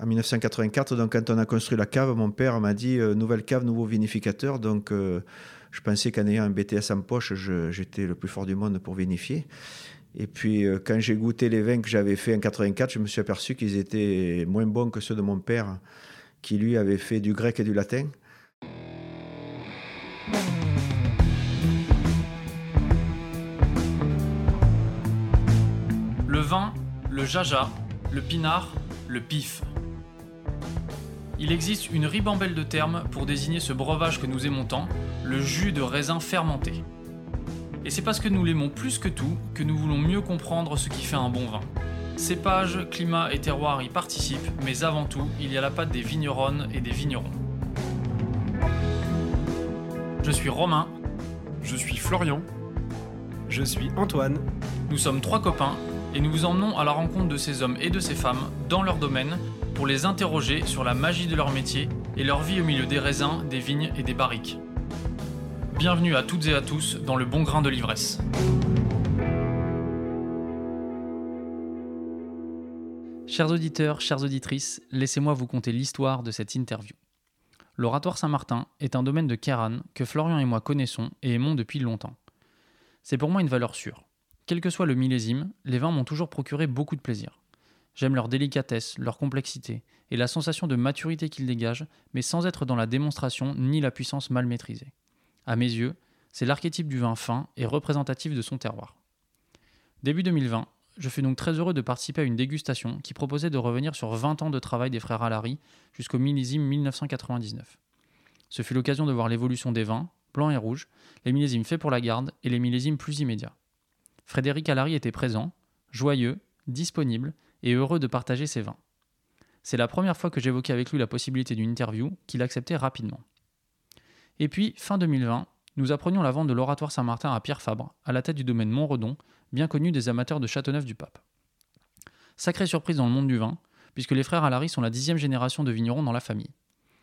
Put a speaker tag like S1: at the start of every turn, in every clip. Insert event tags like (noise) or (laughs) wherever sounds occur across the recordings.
S1: en 1984, donc quand on a construit la cave, mon père m'a dit nouvelle cave, nouveau vinificateur. Donc je pensais qu'en ayant un BTS en poche, j'étais le plus fort du monde pour vinifier. Et puis, euh, quand j'ai goûté les vins que j'avais fait en 84, je me suis aperçu qu'ils étaient moins bons que ceux de mon père, qui lui avait fait du grec et du latin.
S2: Le vin, le jaja, le pinard, le pif. Il existe une ribambelle de termes pour désigner ce breuvage que nous aimons tant, le jus de raisin fermenté. Et c'est parce que nous l'aimons plus que tout que nous voulons mieux comprendre ce qui fait un bon vin. Cépage, climat et terroir y participent, mais avant tout, il y a la patte des vigneronnes et des vignerons. Je suis Romain.
S3: Je suis Florian.
S4: Je suis Antoine.
S2: Nous sommes trois copains et nous vous emmenons à la rencontre de ces hommes et de ces femmes dans leur domaine pour les interroger sur la magie de leur métier et leur vie au milieu des raisins, des vignes et des barriques. Bienvenue à toutes et à tous dans le bon grain de l'ivresse. Chers auditeurs, chères auditrices, laissez-moi vous conter l'histoire de cette interview. L'oratoire Saint-Martin est un domaine de Kéran que Florian et moi connaissons et aimons depuis longtemps. C'est pour moi une valeur sûre. Quel que soit le millésime, les vins m'ont toujours procuré beaucoup de plaisir. J'aime leur délicatesse, leur complexité et la sensation de maturité qu'ils dégagent, mais sans être dans la démonstration ni la puissance mal maîtrisée. À mes yeux, c'est l'archétype du vin fin et représentatif de son terroir. Début 2020, je fus donc très heureux de participer à une dégustation qui proposait de revenir sur 20 ans de travail des frères Alary jusqu'au millésime 1999. Ce fut l'occasion de voir l'évolution des vins, blancs et rouges, les millésimes faits pour la garde et les millésimes plus immédiats. Frédéric Alary était présent, joyeux, disponible et heureux de partager ses vins. C'est la première fois que j'évoquais avec lui la possibilité d'une interview qu'il acceptait rapidement. Et puis, fin 2020, nous apprenions la vente de l'Oratoire Saint-Martin à Pierre Fabre, à la tête du domaine Montredon, bien connu des amateurs de Châteauneuf-du-Pape. Sacrée surprise dans le monde du vin, puisque les frères Alary sont la dixième génération de vignerons dans la famille.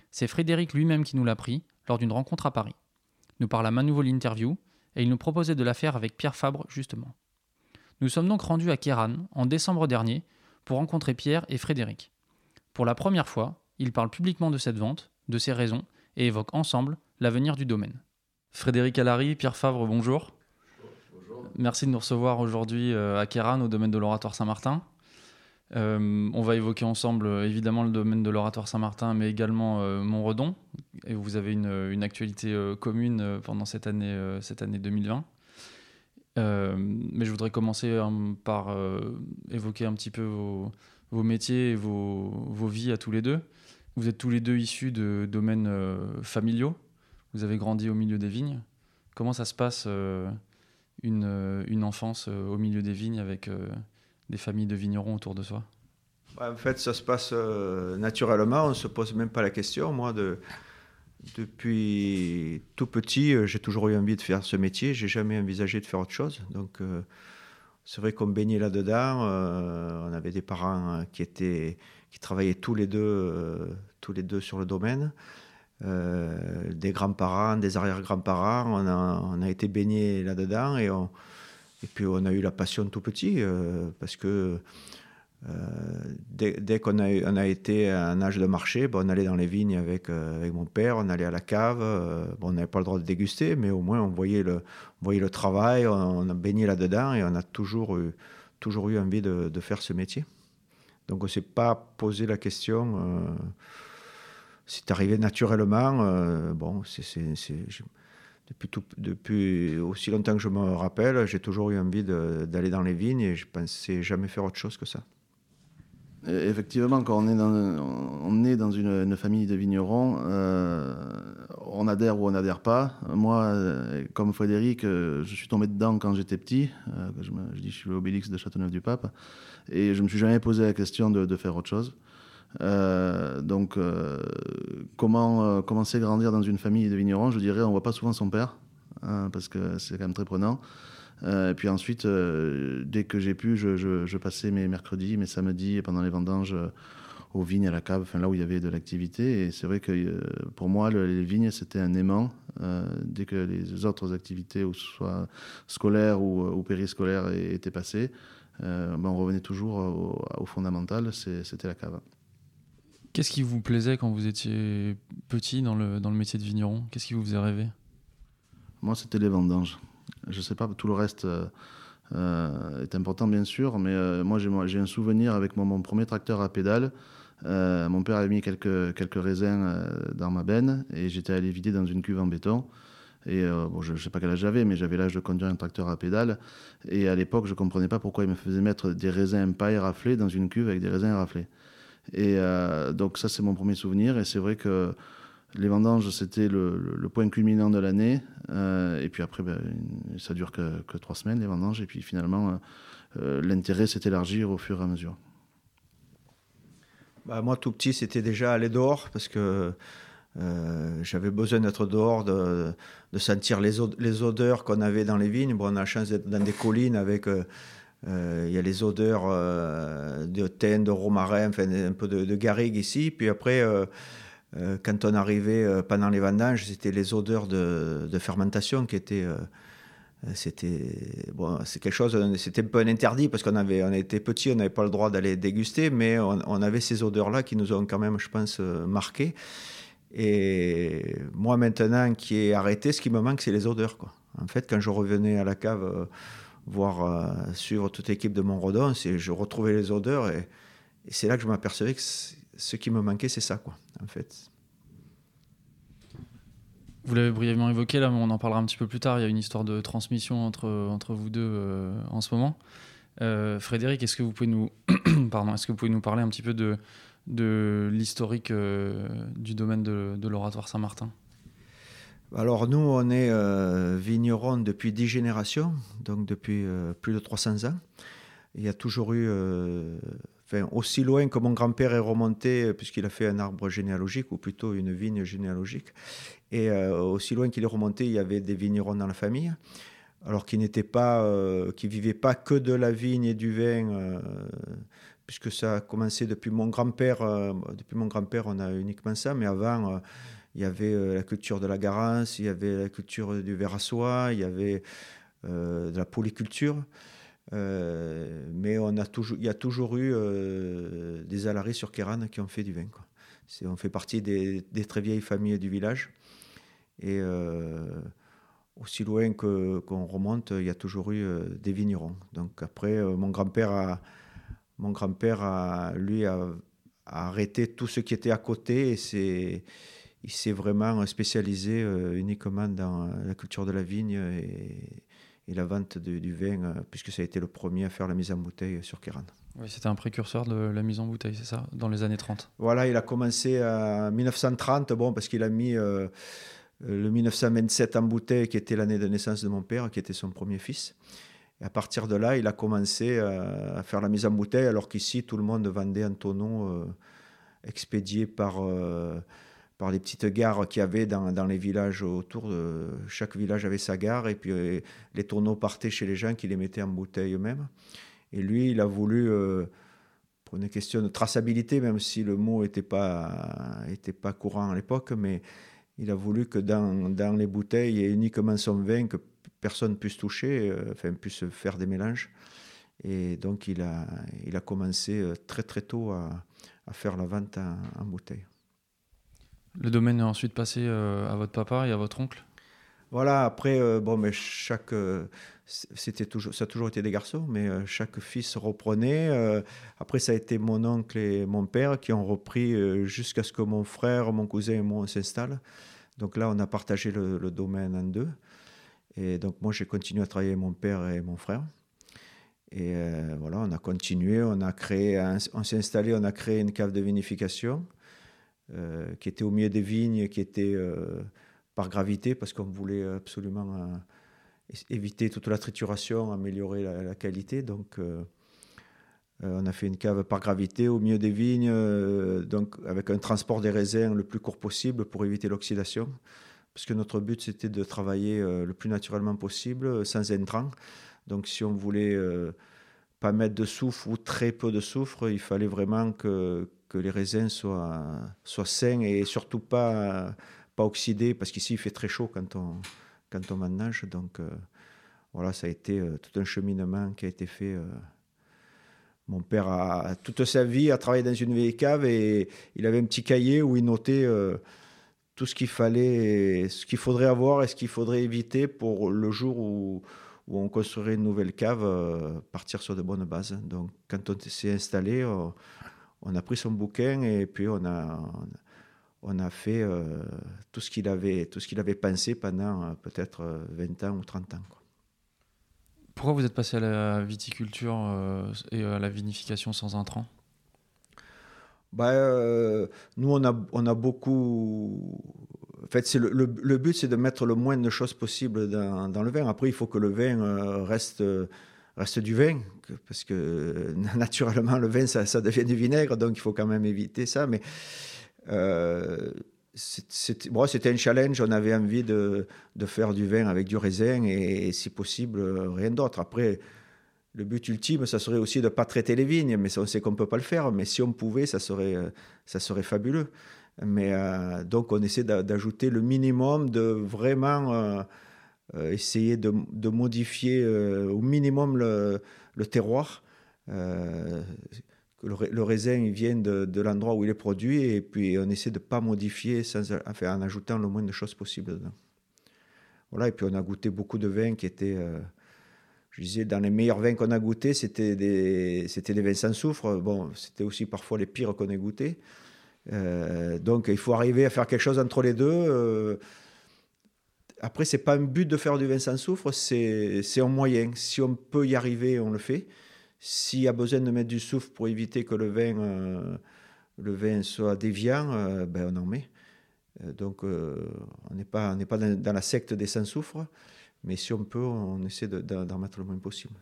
S2: C'est Frédéric lui-même qui nous l'a pris lors d'une rencontre à Paris. Nous parlâmes à nouveau l'interview, et il nous proposait de la faire avec Pierre Fabre justement. Nous sommes donc rendus à Kéran en décembre dernier pour rencontrer Pierre et Frédéric. Pour la première fois, ils parlent publiquement de cette vente, de ses raisons, et évoquent ensemble l'avenir du domaine. Frédéric Alary, Pierre Favre, bonjour. Bonjour. Merci de nous recevoir aujourd'hui euh, à Kéran, au domaine de l'Oratoire Saint-Martin. Euh, on va évoquer ensemble euh, évidemment le domaine de l'Oratoire Saint-Martin, mais également Montredon. Et vous avez une, actualité commune pendant cette année, cette année 2020. Mais je voudrais commencer par évoquer un petit peu vos, métiers et vos, vies à tous les deux. Vous êtes tous les deux issus de domaines familiaux. Vous avez grandi au milieu des vignes. Comment ça se passe euh, une, euh, une, enfance euh, au milieu des vignes avec des familles de vignerons autour de soi?
S1: En fait, ça se passe naturellement. On ne se pose même pas la question. Moi, de, depuis tout petit, j'ai toujours eu envie de faire ce métier. J'ai jamais envisagé de faire autre chose. Donc, c'est vrai qu'on baignait là-dedans. on avait des parents qui étaient, qui travaillaient tous les deux, tous les deux sur le domaine. Euh, des grands-parents, des arrière-grands-parents. On a, on a été baignés là-dedans et, et puis on a eu la passion tout petit euh, parce que euh, dès, qu'on a, on été à un âge de marché, on allait dans les vignes avec, avec mon père, on allait à la cave. bon, on n'avait pas le droit de déguster, mais au moins on voyait le, travail, on, a baigné là-dedans et on a toujours eu, toujours eu envie de, faire ce métier. Donc on ne s'est pas posé la question c'est arrivé naturellement. Euh, bon, depuis, depuis aussi longtemps que je me rappelle, j'ai toujours eu envie d'aller dans les vignes et je pensais jamais faire autre chose que ça.
S5: Effectivement, quand on est dans, une, famille de vignerons, euh, on adhère ou on n'adhère pas. Moi, euh, comme Frédéric, je suis tombé dedans quand j'étais petit. je, me, je, dis, je suis l'obélix de Châteauneuf-du-Pape. Et je me suis jamais posé la question de, faire autre chose. Euh, donc, euh, comment euh, commencer à grandir dans une famille de vignerons? Je dirais, on voit pas souvent son père, hein, parce que c'est quand même très prenant. Et puis ensuite, dès que j'ai pu, je, passais mes mercredis, mes samedis pendant les vendanges aux vignes, à la cave, enfin là où il y avait de l'activité. Et c'est vrai que pour moi, les vignes, c'était un aimant. dès que les autres activités, ou soit scolaires ou, périscolaires, étaient passées, ben on revenait toujours au, au fondamental, c'était la cave.
S2: Qu'est-ce qui vous plaisait quand vous étiez petit dans le, dans le métier de vigneron? Qu'est-ce qui vous faisait rêver?
S5: Moi, c'était les vendanges. Je sais pas, tout le reste euh, euh, est important, bien sûr, mais euh, moi, j'ai un souvenir avec mon, premier tracteur à pédale. mon père avait mis quelques, raisins dans ma benne et j'étais allé vider dans une cuve en béton. Et bon, je ne sais pas quel âge j'avais, mais j'avais l'âge de conduire un tracteur à pédale. Et à l'époque, je ne comprenais pas pourquoi il me faisait mettre des raisins pas éraflés dans une cuve avec des raisins éraflés. Et donc ça, c'est mon premier souvenir. Et c'est vrai que les vendanges, c'était le, point culminant de l'année. Euh, et puis après, ben, ça dure que, trois semaines, les vendanges. Et puis finalement, euh, l'intérêt s'est élargi au fur et à mesure.
S1: Bah, moi, tout petit, c'était déjà aller dehors parce que j'avais besoin d'être dehors, de, de, sentir les, odeurs qu'on avait dans les vignes. Bon, on a la chance d'être dans des collines avec euh, il y a les odeurs euh, de thym, de romarin, enfin, un peu de, garrigue ici. Puis après, euh, quand on arrivait pendant les vendanges, c'était les odeurs de, fermentation qui étaient c'était bon, c'est quelque chose, c'était un peu un interdit parce qu'on avait, on était petits, on n'avait pas le droit d'aller déguster, mais on, avait ces odeurs-là qui nous ont quand même, je pense, marqué. Et moi maintenant, qui ai arrêté, ce qui me manque, c'est les odeurs. Quoi. En fait, quand je revenais à la cave voir euh, suivre toute l'équipe de Montredon, je retrouvais les odeurs et, c'est là que je m'apercevais que ce qui me manquait, c'est ça, quoi, en fait.
S2: Vous l'avez brièvement évoqué là, mais on en parlera un petit peu plus tard. Il y a une histoire de transmission entre, entre vous deux euh, en ce moment. Euh, Frédéric, est-ce que vous pouvez nous, (clears throat) pardon, est-ce que vous pouvez nous parler un petit peu de, de l'historique du domaine de, de l'oratoire Saint-Martin?
S1: Alors nous, on est euh, vignerons depuis dix générations, donc depuis euh, plus de 300 ans. Il y a toujours eu, euh, aussi loin que mon grand-père est remonté, puisqu'il a fait un arbre généalogique, ou plutôt une vigne généalogique, et aussi loin qu'il est remonté, il y avait des vignerons dans la famille, alors qui n'étaient pas, qui vivaient pas que de la vigne et du vin, puisque ça a commencé depuis mon grand-père. depuis mon grand-père, on a uniquement ça, mais avant il y avait euh, la culture de la garance, il y avait la culture du verre à soie, il y avait euh, de la polyculture. Euh, mais on a toujours, il y a toujours eu des alaris sur Kéran qui ont fait du vin. On fait partie des, très vieilles familles du village. Et aussi loin qu'on remonte, il y a toujours eu des vignerons. Donc après, mon grand-père a, mon grand-père a, lui, a, arrêté tout ce qui était à côté et il s'est vraiment spécialisé euh, uniquement dans la culture de la vigne la vente du vin, euh, puisque ça a été le premier à faire la mise en bouteille sur Kéran.
S2: Oui, c'était un précurseur de la mise en bouteille, c'est ça, dans les années 30
S1: Voilà, il a commencé en 1930, bon, parce qu'il a mis euh, le 1927 en bouteille, qui était l'année de naissance de mon père, qui était son premier fils. Et à partir de là, il a commencé à faire la mise en bouteille, alors qu'ici, tout le monde vendait en tonneau expédié par par les petites gares qu'il y avait dans, dans, les villages autour. De, chaque village avait sa gare et puis euh, les tonneaux partaient chez les gens qui les mettaient en bouteille eux-mêmes. Et lui, il a voulu, euh, pour une question de traçabilité, même si le mot n'était pas, était pas courant à l'époque, mais il a voulu que dans, dans, les bouteilles, ait uniquement son vin, que personne puisse toucher, euh, enfin puisse faire des mélanges. Et donc il a, il a commencé très très tôt à, à faire la vente en bouteille.
S2: Le domaine est ensuite passé euh, à votre papa et à votre oncle?
S1: Voilà, après, euh, bon, mais chaque. Euh, c'était toujours, ça a toujours été des garçons, mais chaque fils reprenait. après, ça a été mon oncle et mon père qui ont repris jusqu'à ce que mon frère, mon cousin et moi s'installent. Donc là, on a partagé le, domaine en deux. Et donc, moi, j'ai continué à travailler mon père et mon frère. Et voilà, on a continué, on a créé, on s'est installé, on a créé une cave de vinification. Euh, qui était au milieu des vignes, qui était euh, par gravité, parce qu'on voulait absolument euh, éviter toute la trituration, améliorer la, qualité. Donc, on a fait une cave par gravité au milieu des vignes, donc avec un transport des raisins le plus court possible pour éviter l'oxydation. Parce que notre but, c'était de travailler le plus naturellement possible, sans intrants. Donc, si on voulait pas mettre de soufre ou très peu de soufre, il fallait vraiment que, que les raisins soient, soient sains et surtout pas, pas oxydés, parce qu'ici il fait très chaud quand on, quand on mange. Donc euh, voilà, ça a été euh, tout un cheminement qui a été fait euh, Mon père a toute sa vie a travaillé dans une vieille cave et il avait un petit cahier où il notait tout ce qu'il fallait, ce qu'il faudrait avoir et ce qu'il faudrait éviter pour le jour où, où on construirait une nouvelle cave, partir sur de bonnes bases. Donc quand on s'est installé, on a pris son bouquin et puis on a, on a fait tout ce qu'il avait, tout ce qu'il avait pensé pendant peut-être 20 ans ou 30 ans.
S2: Pourquoi vous êtes passé à la viticulture euh, et à la vinification sans intrants?
S1: Bah, euh, Nous, on a, on a beaucoup. En fait, c'est le, le, but, c'est de mettre le moins de choses possible dans, dans, le vin. Après, il faut que le vin euh, reste, reste du vin, parce que (laughs) naturellement, le vin, ça, devient du vinaigre, donc il faut quand même éviter ça. Mais c'était bon, un challenge. On avait envie de, faire du vin avec du raisin et, si possible, rien d'autre. Après, le but ultime, ça serait aussi de ne pas traiter les vignes, mais on sait qu'on ne peut pas le faire. Mais si on pouvait, ça serait, ça serait fabuleux. Mais euh, donc, on essaie d'ajouter le minimum, de vraiment euh, euh, essayer de, de modifier au minimum le, le terroir le, raisin il vient de, l'endroit où il est produit et puis on essaie de ne pas modifier sans, en ajoutant le moins de choses possible dedans. Voilà, et puis on a goûté beaucoup de vins qui étaient, euh, je disais, dans les meilleurs vins qu'on a goûtés, c'était des, c'était des vins sans soufre. Bon, c'était aussi parfois les pires qu'on ait goûtés. Euh, donc il faut arriver à faire quelque chose entre les deux. Euh, après, c'est pas un but de faire du vin sans soufre, c'est, un moyen. Si on peut y arriver, on le fait. S'il y a besoin de mettre du soufre pour éviter que le vin, euh, le vin soit déviant, euh, ben on en met. Euh, donc on n'est pas, on pas dans, la secte des sans-soufre, mais si on peut, on essaie d'en mettre le moins possible.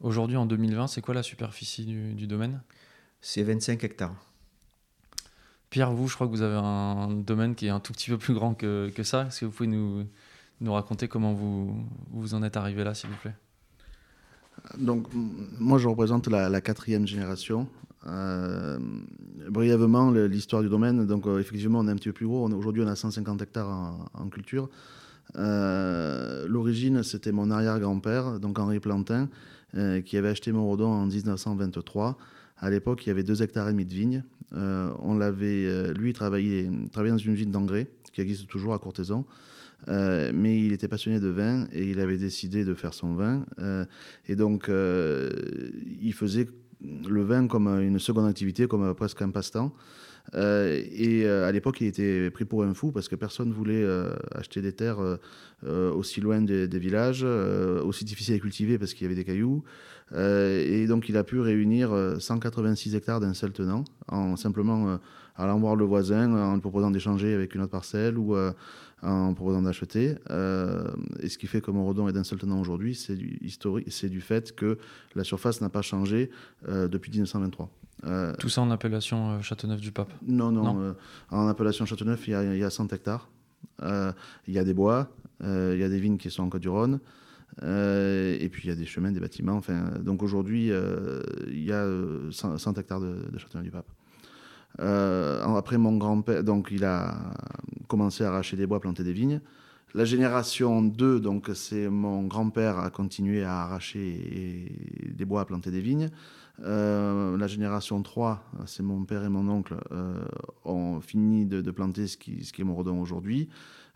S2: Aujourd'hui, en 2020, c'est quoi la superficie du, domaine?
S1: C'est 25 hectares.
S2: Pierre, vous, je crois que vous avez un domaine qui est un tout petit peu plus grand que, ça. Est-ce que vous pouvez nous, nous raconter comment vous, vous en êtes arrivé là, s'il vous plaît?
S5: Donc, moi, je représente la, quatrième génération. Euh, brièvement, l'histoire du domaine. Donc, euh, effectivement, on est un petit peu plus gros. Aujourd'hui, on a 150 hectares en, culture. Euh, l'origine, c'était mon arrière-grand-père, donc Henri Plantin, qui avait acheté Morodon en 1923. À l'époque, il y avait 2 hectares et demi de vignes. On l'avait, lui, travaillait, travaillait dans une usine d'engrais qui existe toujours à Courthézon. Euh, mais il était passionné de vin et il avait décidé de faire son vin. Euh, et donc, euh, il faisait le vin comme une seconde activité, comme presque un passe-temps. et à l'époque, il était pris pour un fou parce que personne ne voulait acheter des terres aussi loin des, villages, aussi difficiles à cultiver parce qu'il y avait des cailloux. et donc, il a pu réunir 186 hectares d'un seul tenant en simplement allant voir le voisin, en lui proposant d'échanger avec une autre parcelle ou en proposant d'acheter. Euh, et ce qui fait que Morodon est d'un seul tenant aujourd'hui, c'est du, historique, c'est du fait que la surface n'a pas changé euh, depuis 1923.
S2: Euh, Tout ça en appellation Châteauneuf-du-Pape
S5: Non, non. en appellation Châteauneuf, il y, a, il y a 100 hectares. il y a des bois, il y a des vignes qui sont en Côte-du-Rhône. et puis il y a des chemins, des bâtiments. Enfin, donc aujourd'hui, il y a 100, hectares de, de Châteauneuf-du-Pape. Euh, après mon grand-père, donc il a commencé à arracher des bois, planter des vignes. La génération 2, donc c'est mon grand-père a continué à arracher des bois, à planter des vignes. Euh, la génération 3, c'est mon père et mon oncle, euh, ont fini de, planter ce qui, ce qui est aujourd'hui.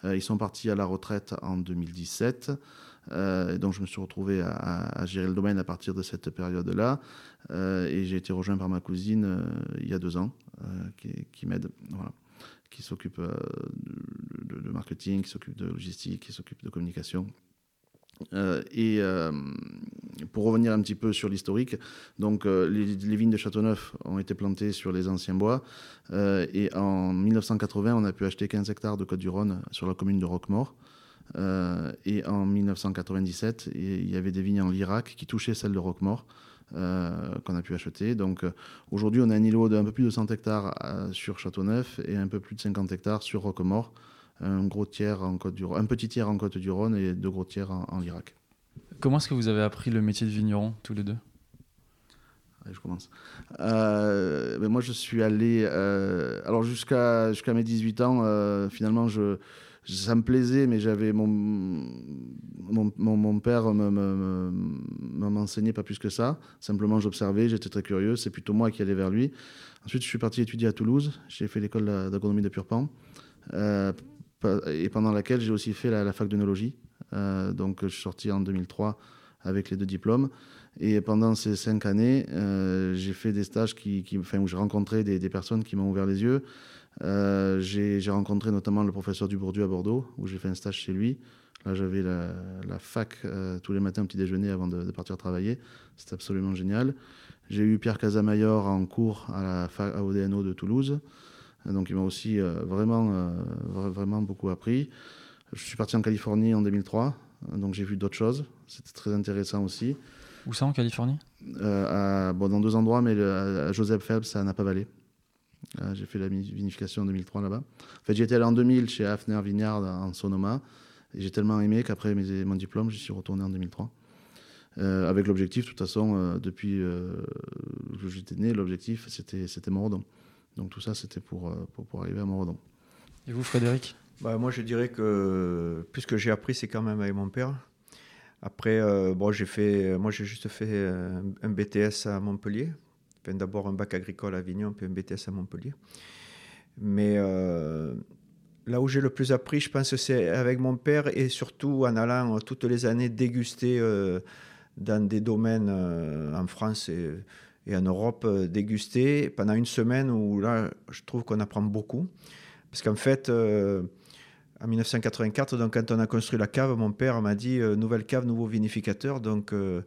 S5: ils sont partis à la retraite en 2017. Euh, donc je me suis retrouvé à, gérer le domaine à partir de cette période-là. Euh, et j'ai été rejoint par ma cousine euh, il y a deux ans, qui, m'aide, qui s'occupe de, marketing, qui s'occupe de logistique, qui s'occupe de communication. et pour revenir un petit peu sur l'historique, donc les, les, vignes de Châteauneuf ont été plantées sur les anciens bois. et en 1980, on a pu acheter 15 hectares de Côte-du-Rhône sur la commune de Roquemort. Euh, et en 1997, il y avait des vignes en Lirac qui touchaient celles de Roquemort. Euh, qu'on a pu acheter. Donc euh, aujourd'hui, on a un îlot d'un peu plus de 100 hectares sur Châteauneuf et un peu plus de 50 hectares sur Roquemort. Un, gros tiers en Côte du un petit tiers en Côte du Rhône et deux gros tiers en, Lirac.
S2: Comment est-ce que vous avez appris le métier de vigneron tous les deux?
S5: Je commence. Ben moi, je suis allé. alors, jusqu'à jusqu'à mes 18 ans, finalement, je, ça me plaisait, mais j'avais mon, mon, mon, père m'enseignait pas plus que ça. Simplement, j'observais, j'étais très curieux. C'est plutôt moi qui allais vers lui. Ensuite, je suis parti étudier à Toulouse. J'ai fait l'école d'agronomie de Purpan, euh, et pendant laquelle j'ai aussi fait la, fac d'œnologie. Euh, donc, je suis sorti en 2003 avec les deux diplômes. Et pendant ces cinq années, euh, j'ai fait des stages qui, enfin, où j'ai rencontré des, personnes qui m'ont ouvert les yeux. Euh, j'ai rencontré notamment le professeur Dubourdieu à Bordeaux, où j'ai fait un stage chez lui. Là, j'avais la, la, fac euh, tous les matins au petit déjeuner avant de, partir travailler. C'était absolument génial. J'ai eu Pierre Casamayor en cours à la fac, à ODNO de Toulouse. Donc, il m'a aussi vraiment, vraiment beaucoup appris. Je suis parti en Californie en 2003, donc j'ai vu d'autres choses. C'était très intéressant aussi.
S2: Où ça, en Californie?
S5: Euh, bon, Dans deux endroits, mais à Joseph Phelps, à Napa Valley. Euh, j'ai fait la vinification en 2003 là-bas. En fait, j'étais allé en 2000 chez Hafner Vineyard en Sonoma. Et j'ai tellement aimé qu'après mon diplôme, j'y suis retourné en 2003. Euh, avec l'objectif, de toute façon, depuis que j'étais né, l'objectif, c'était, c'était Morodon. Donc tout ça, c'était pour, pour, pour, arriver à Morodon.
S2: Et vous, Frédéric?
S1: Bah, Moi, je dirais que puisque j'ai appris, c'est quand même avec mon père. Après, euh, bon, j'ai fait, moi j'ai juste fait euh, un, BTS à Montpellier. Enfin, D'abord un bac agricole à Avignon, puis un BTS à Montpellier. Mais euh, là où j'ai le plus appris, je pense, c'est avec mon père et surtout en allant toutes les années déguster dans des domaines en France et, et, en Europe, déguster pendant une semaine où là, je trouve qu'on apprend beaucoup. Parce qu'en fait, en 1984, donc quand on a construit la cave, mon père m'a dit euh, nouvelle cave, nouveau vinificateur. Donc euh,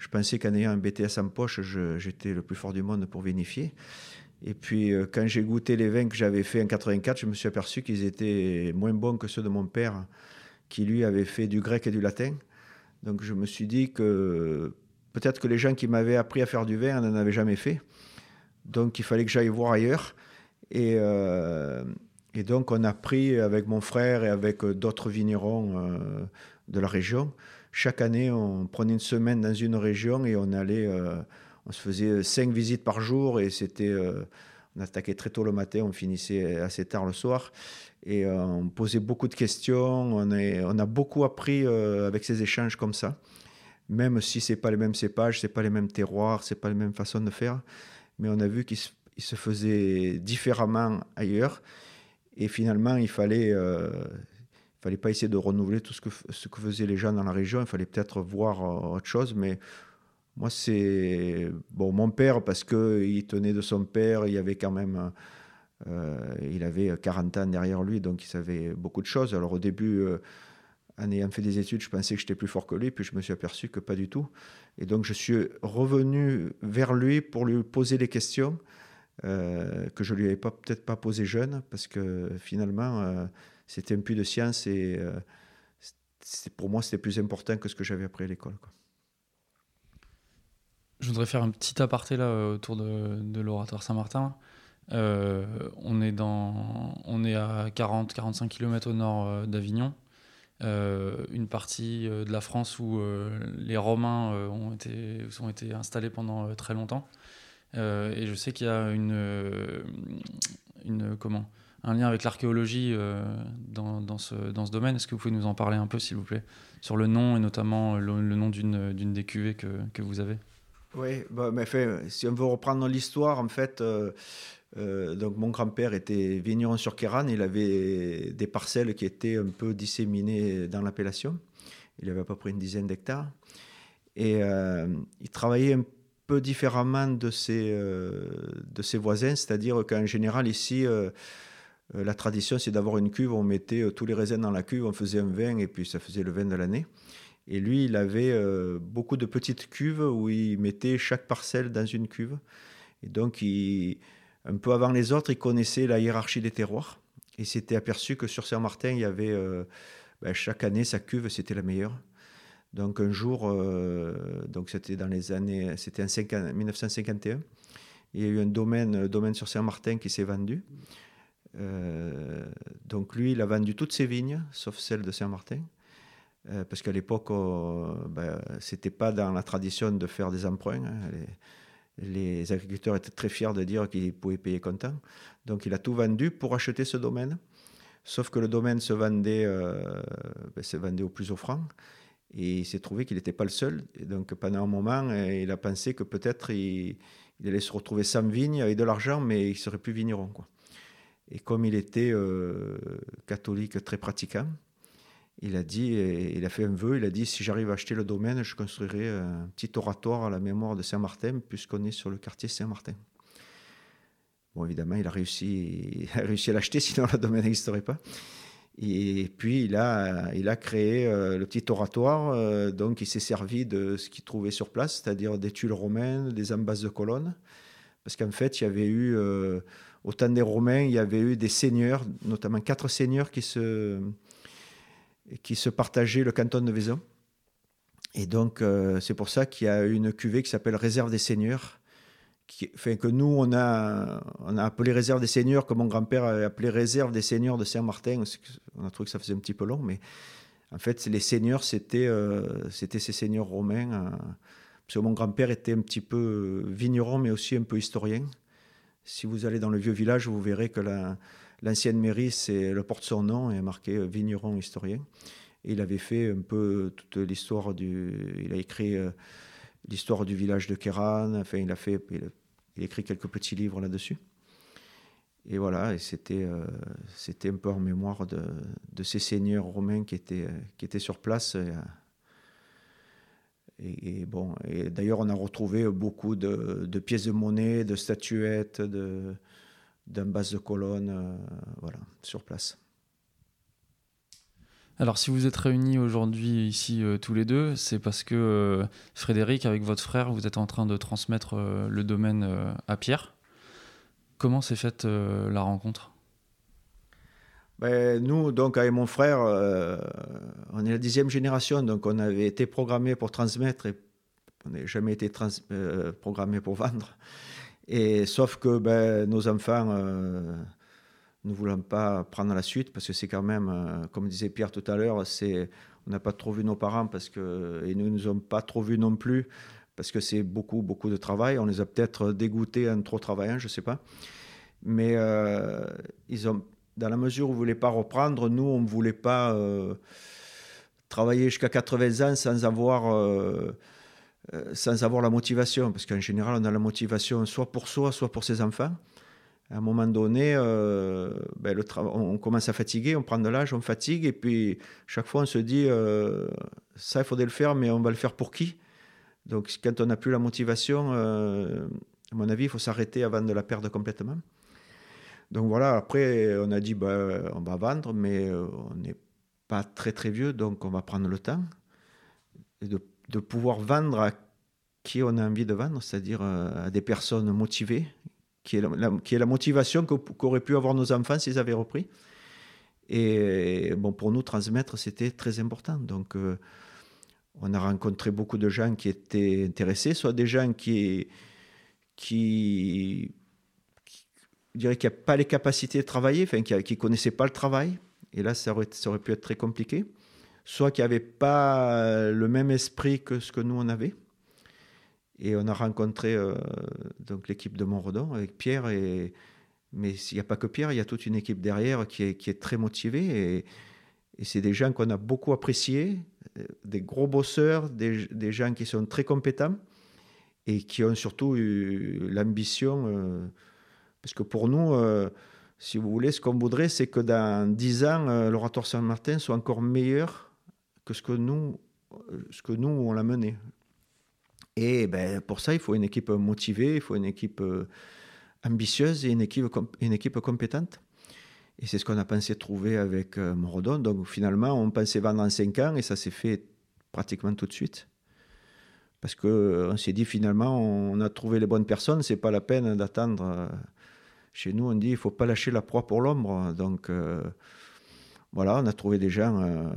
S1: je pensais qu'en ayant un BTS en poche, j'étais le plus fort du monde pour vinifier. Et puis euh, quand j'ai goûté les vins que j'avais fait en 84, je me suis aperçu qu'ils étaient moins bons que ceux de mon père, qui lui avait fait du grec et du latin. Donc je me suis dit que peut-être que les gens qui m'avaient appris à faire du vin n'en avaient jamais fait. Donc il fallait que j'aille voir ailleurs. Et, et donc, on a pris avec mon frère et avec euh, d'autres vignerons euh, de la région. Chaque année, on prenait une semaine dans une région et on allait, euh, on se faisait cinq visites par jour et c'était, on attaquait très tôt le matin, on finissait assez tard le soir et on posait beaucoup de questions. On, a beaucoup appris avec ces échanges comme ça, même si c'est pas les mêmes cépages, c'est pas les mêmes terroirs, c'est pas les mêmes façons de faire, mais on a vu qu'ils se faisaient différemment ailleurs. Et finalement, il fallait, euh, fallait pas essayer de renouveler tout ce que, ce que faisaient les gens dans la région. Il fallait peut-être voir euh, autre chose. Mais moi, c'est bon, mon père, parce qu'il tenait de son père, il avait quand même. Euh, il avait 40 ans derrière lui, donc il savait beaucoup de choses. Alors au début, en ayant fait des études, je pensais que j'étais plus fort que lui, puis je me suis aperçu que pas du tout. Et donc je suis revenu vers lui pour lui poser des questions. Euh, que je lui avais peut-être pas posé jeune parce que finalement euh, c'était un puits de science et euh, pour moi c'était plus important que ce que j'avais appris à l'école.
S2: Je voudrais faire un petit aparté là autour de, l'oratoire Saint-Martin. on, est dans, on est à 40-45 km au nord d'Avignon. une partie de la France où les Romains ont, été, ont été installés pendant très longtemps. Euh, et je sais qu'il y a une, euh, une, comment, un lien avec l'archéologie euh, dans, ce, dans ce domaine. Est-ce que vous pouvez nous en parler un peu, s'il vous plaît, sur le nom et notamment le, nom d'une, des cuvées que, que vous avez?
S1: Oui, bah, mais fait, si on veut reprendre l'histoire, en fait, donc mon grand-père était vigneron sur Kéran. Il avait des parcelles qui étaient un peu disséminées dans l'appellation. Il avait à peu près une dizaine d'hectares. Et il travaillait un peu différemment de ses, euh, de ses voisins, c'est-à-dire qu'en général ici, euh, euh, la tradition c'est d'avoir une cuve, on mettait tous les raisins dans la cuve, on faisait un vin et puis ça faisait le vin de l'année. Et lui, il avait beaucoup de petites cuves où il mettait chaque parcelle dans une cuve. Et donc, il, un peu avant les autres, il connaissait la hiérarchie des terroirs. Et s'était aperçu que sur Saint-Martin, il y avait ben, chaque année sa cuve, c'était la meilleure. Donc un jour, euh, donc c'était dans les années, c'était en 1951, il y a eu un domaine, domaine sur Saint-Martin qui s'est vendu. Euh, donc lui, il a vendu toutes ses vignes, sauf celle de Saint-Martin, euh, parce qu'à l'époque, ben, c'était pas dans la tradition de faire des emprunts. Hein. Les, agriculteurs étaient très fiers de dire qu'ils pouvaient payer comptant. Donc il a tout vendu pour acheter ce domaine. Sauf que le domaine se vendait, ben, se vendait au plus offrant. Et il s'est trouvé qu'il n'était pas le seul. Donc pendant un moment, il a pensé que peut-être il, il, allait se retrouver sans vigne avec de l'argent, mais il serait plus vigneron. Quoi. Et comme il était catholique très pratiquant, il a dit, il a fait un vœu, il a dit si j'arrive à acheter le domaine, je construirai un petit oratoire à la mémoire de Saint-Martin, puisqu'on est sur le quartier Saint-Martin. Bon, évidemment, il a réussi, (laughs) a réussi à l'acheter, sinon le domaine n'existerait pas. Et puis, il a, il a créé euh, le petit oratoire. Euh, donc, il s'est servi de ce qu'il trouvait sur place, c'est-à-dire des tuiles romaines, des embasses de colonnes. Parce qu'en fait, il y avait eu, euh, au temps des Romains, il y avait eu des seigneurs, notamment quatre seigneurs qui se, qui se partageaient le canton de Vaison. Et donc, euh, c'est pour ça qu'il y a une cuvée qui s'appelle Réserve des Seigneurs, qui, que nous, on a, on a appelé Réserve des Seigneurs, comme mon grand-père a appelé Réserve des Seigneurs de Saint-Martin. On a trouvé que ça faisait un petit peu long, mais en fait, les seigneurs, c'était euh, ces seigneurs romains. Euh, parce que mon grand-père était un petit peu vigneron, mais aussi un peu historien. Si vous allez dans le vieux village, vous verrez que la, L'ancienne mairie, c'est le porte son nom et marqué euh, vigneron historien. Il avait fait un peu toute l'histoire du. Il a écrit euh, l'histoire du village de Kéran. Enfin, il a fait. Il écrit quelques petits livres là-dessus. Et voilà, et c'était euh, c'était un peu en mémoire de, de, ces seigneurs romains qui étaient, qui étaient sur place. Bon, et d'ailleurs, on a retrouvé beaucoup de, pièces de monnaie, de statuettes, d'un base de colonne euh, voilà, sur place.
S2: Alors, si vous êtes réunis aujourd'hui ici euh, tous les deux, c'est parce que euh, Frédéric, avec votre frère, vous êtes en train de transmettre le domaine à Pierre. Comment s'est faite la rencontre?
S1: Ben, Nous, donc, avec mon frère, on est la dixième génération, donc on avait été programmé pour transmettre et on n'a jamais été programmé pour vendre. Et sauf que ben, nos enfants euh, ne voulons pas prendre la suite parce que c'est quand même, euh, comme disait Pierre tout à l'heure, c'est on n'a pas trop vu nos parents parce que et nous ne nous ont pas trop vus non plus parce que c'est beaucoup beaucoup de travail. On les a peut-être dégoûtés en trop travaillant, je sais pas. Mais euh, ils ont, dans la mesure où ils ne voulaient pas reprendre, nous on ne voulait pas travailler jusqu'à 80 ans sans avoir euh, sans avoir la motivation, parce qu'en général, on a la motivation soit pour soi, soit pour ses enfants. À un moment donné, euh, ben, on commence à fatiguer, on prend de l'âge, on fatigue, et puis chaque fois, on se dit, euh, ça, il faudrait le faire, mais on va le faire pour qui? Donc, quand on n'a plus la motivation, à mon avis, il faut s'arrêter avant de la perdre complètement. Donc voilà, après, on a dit, ben, on va vendre, mais on n'est pas très très vieux, donc on va prendre le temps de pouvoir vendre à qui on a envie de vendre, c'est-à-dire euh, à des personnes motivées, qui est la, qui est la motivation qu'auraient pu avoir nos enfants s'ils avaient repris. Et bon, pour nous, transmettre, c'était très important. Donc, euh, on a rencontré beaucoup de gens qui étaient intéressés, soit des gens qui, qui, je dirais qu'il n'y a pas les capacités de travailler, enfin, ne connaissaient pas le travail. Et là, ça aurait, pu être très compliqué soit qui n'avaient pas le même esprit que ce que nous on avait. Et on a rencontré euh, l'équipe de Montredon avec Pierre. Et, mais il n'y a pas que Pierre, il y a toute une équipe derrière qui est, très motivée. Et, c'est des gens qu'on a beaucoup appréciés, euh, des gros bosseurs, des, gens qui sont très compétents et qui ont surtout eu l'ambition. Euh, parce que pour nous, si vous voulez, ce qu'on voudrait, c'est que dans 10 ans, l'oratoire Saint-Martin soit encore meilleur que ce que nous, ce que nous on l'a mené. Et ben, pour ça, il faut une équipe motivée, il faut une équipe euh, ambitieuse et une équipe, compétente. Et c'est ce qu'on a pensé trouver avec euh, Morodon. Donc finalement, on pensait vendre en 5 ans et ça s'est fait pratiquement tout de suite. Parce qu'on euh, s'est dit finalement, on a trouvé les bonnes personnes, c'est pas la peine d'attendre. Chez nous, on dit il faut pas lâcher la proie pour l'ombre. Donc voilà, on a trouvé des gens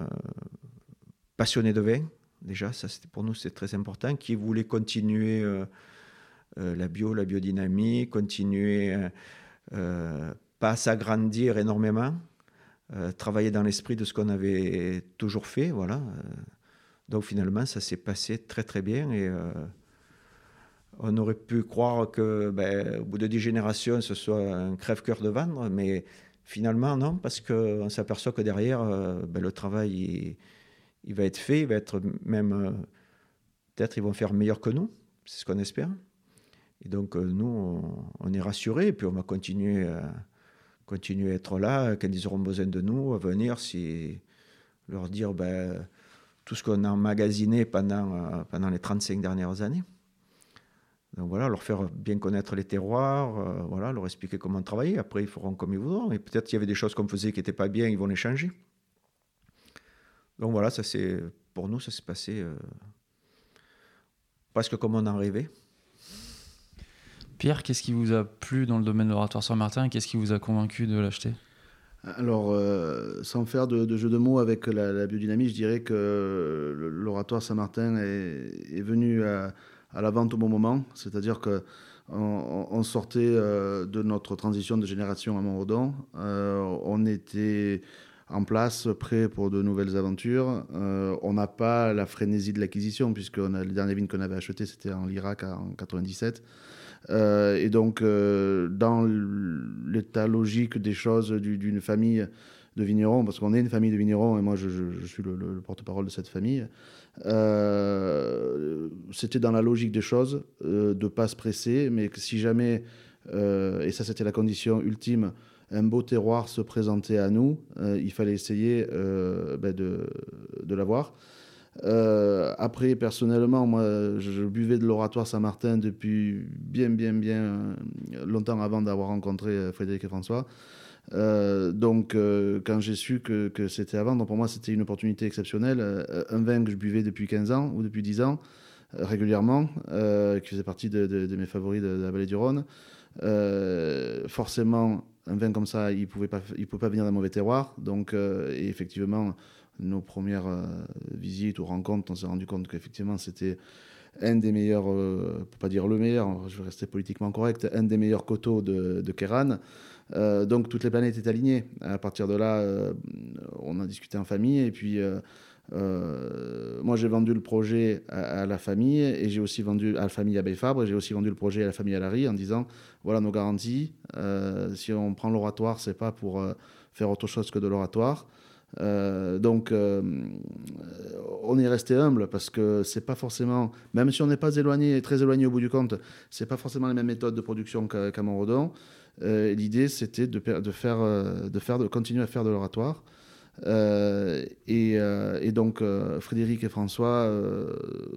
S1: passionnés de vin, déjà, ça pour nous c'est très important, qui voulaient continuer euh, euh, la bio, la biodynamie, continuer, euh, pas s'agrandir énormément, travailler dans l'esprit de ce qu'on avait toujours fait, voilà. Donc finalement, ça s'est passé très très bien on aurait pu croire que, ben, au bout de dix générations, ce soit un crève-cœur de vendre, mais Finalement, non, parce qu'on s'aperçoit que derrière, ben, le travail, il, va être fait, il va être même, peut-être ils vont faire meilleur que nous, c'est ce qu'on espère. Et donc, nous, on, est rassurés, et puis on va continuer continuer à être là quand ils auront besoin de nous, à venir, si, leur dire ben, tout ce qu'on a emmagasiné pendant, euh, pendant les 35 dernières années. Donc voilà, leur faire bien connaître les terroirs, euh, voilà, leur expliquer comment travailler. Après, ils feront comme ils voudront. Et peut-être qu'il y avait des choses qu'on faisait qui n'étaient pas bien, ils vont les changer. Donc voilà, ça c'est pour nous, ça s'est passé euh, presque comme on en rêvait.
S2: Pierre, qu'est-ce qui vous a plu dans le domaine de l'oratoire Saint-Martin et qu'est-ce qui vous a convaincu de l'acheter?
S5: Alors, euh, sans faire de, jeu de mots avec la, biodynamie, je dirais que l'oratoire Saint-Martin est, venu à, la vente au bon moment. C'est-à-dire qu'on on sortait euh, de notre transition de génération à Montredon. Euh, on était en place, prêt pour de nouvelles aventures. on n'a pas la frénésie de l'acquisition, puisque on a, les dernières vignes qu'on avait achetées, c'était en Lirac en 97. Euh, et donc, euh, dans l'état logique des choses d'une famille de vignerons, parce qu'on est une famille de vignerons et moi je, suis le, porte-parole de cette famille, euh, c'était dans la logique des choses de ne pas se presser, mais que si jamais, et ça c'était la condition ultime, un beau terroir se présentait à nous, il fallait essayer ben de, l'avoir. Euh, après, personnellement, moi, je buvais de l'oratoire Saint-Martin depuis bien, bien, bien euh, longtemps avant d'avoir rencontré euh, Frédéric et François. Donc, quand j'ai su que, que c'était à vendre, pour moi, c'était une opportunité exceptionnelle. un vin que je buvais depuis 15 ans ou depuis 10 ans, régulièrement, qui faisait partie de, mes favoris de, la vallée du Rhône. forcément, un vin comme ça, il ne pouvait, pas, venir d'un mauvais terroir. Donc, effectivement, nos premières euh, visites ou rencontres, on s'est rendu compte qu'effectivement, c'était un des meilleurs, euh, pour pas dire le meilleur, je vais rester politiquement correct, un des meilleurs coteaux de, de Kéran. Euh, donc toutes les planètes étaient alignées. À partir de là, on a discuté en famille et puis moi j'ai vendu le projet à, la famille et j'ai aussi vendu à la famille Abbé Fabre et j'ai aussi vendu le projet à la famille Alary en disant voilà nos garanties. si on prend l'oratoire, c'est pas pour faire autre chose que de l'oratoire. Euh, donc, euh, on est resté humble parce que c'est pas forcément, même si on n'est pas éloigné, très éloigné au bout du compte, c'est pas forcément les mêmes méthodes de production qu'à Montredon. Euh, l'idée, c'était de, faire, de faire, de continuer à faire de l'oratoire. Et, et, donc, Frédéric et François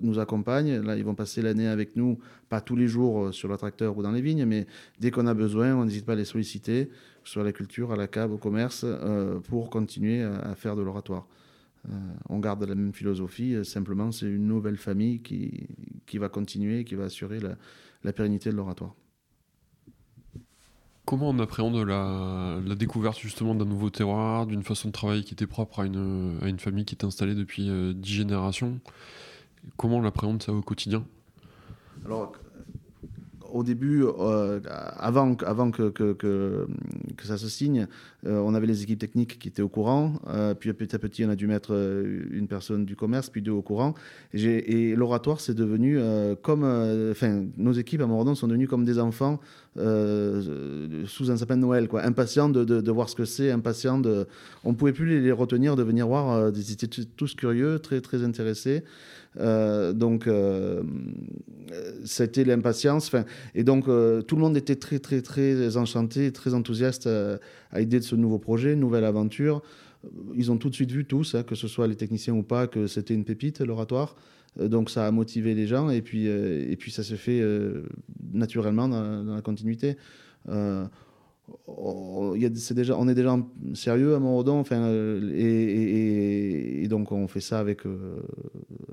S5: nous accompagnent. Là, ils vont passer l'année avec nous, pas tous les jours sur le tracteur ou dans les vignes, mais dès qu'on a besoin, on n'hésite pas à les solliciter sur la culture, à la cave, au commerce, euh, pour continuer à, faire de l'oratoire. Euh, on garde la même philosophie, euh, simplement c'est une nouvelle famille qui, qui va continuer, qui va assurer la, la pérennité de l'oratoire.
S3: Comment on appréhende la, découverte justement d'un nouveau terroir, d'une façon de travailler qui était propre à une, famille qui est installée depuis dix générations? Comment on appréhende ça au quotidien?
S5: Au début, euh, avant, que, ça se signe, euh, on avait les équipes techniques qui étaient au courant. Euh, puis petit à petit, on a dû mettre une personne du commerce, puis deux au courant. Et, l'oratoire, c'est devenu comme. Enfin, nos équipes à Morodon sont devenues comme des enfants sous un sapin de Noël, quoi. Impatients de, de, voir ce que c'est, impatients de. On ne pouvait plus les, retenir, de venir voir. ils étaient tous curieux, très, très intéressés. Euh, donc, euh, c'était l'impatience. Et donc, euh, tout le monde était très, très, très enchanté, très enthousiaste à l'idée de ce nouveau projet, nouvelle aventure. Ils ont tout de suite vu tous, hein, que ce soit les techniciens ou pas, que c'était une pépite, l'oratoire. Donc ça a motivé les gens et puis, et puis ça se fait naturellement dans, la continuité on, y a, est déjà, on est déjà sérieux à Montredon, enfin, euh, et, donc on fait ça avec, euh,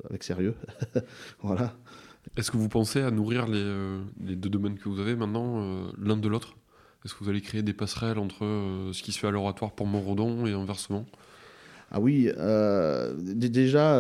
S5: avec sérieux. (laughs) voilà.
S3: Est-ce que vous pensez à nourrir les, euh, les deux domaines que vous avez maintenant, l'un de l'autre? Est-ce que vous allez créer des passerelles entre ce qui se fait à l'oratoire pour Montredon et inversement?
S5: Ah oui, déjà,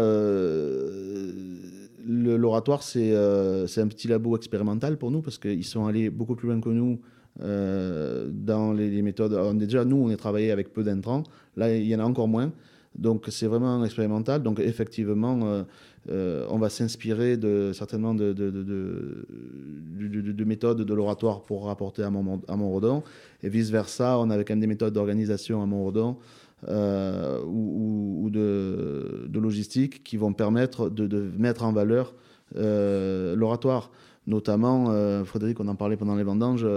S5: l'oratoire, c'est un petit labo expérimental pour nous parce qu'ils sont allés beaucoup plus loin que nous euh, dans les, méthodes. déjà, nous, on est travaillé avec peu d'intrants. Là, il y en a encore moins. Donc c'est vraiment expérimental. Donc effectivement, on va s'inspirer certainement de, de, de, méthodes de l'oratoire pour rapporter à, Montredon. Et vice-versa, on a quand même des méthodes d'organisation à Montredon ou, ou, de, logistique qui vont permettre de, mettre en valeur l'oratoire. Notamment, Frédéric, on en parlait pendant les vendanges,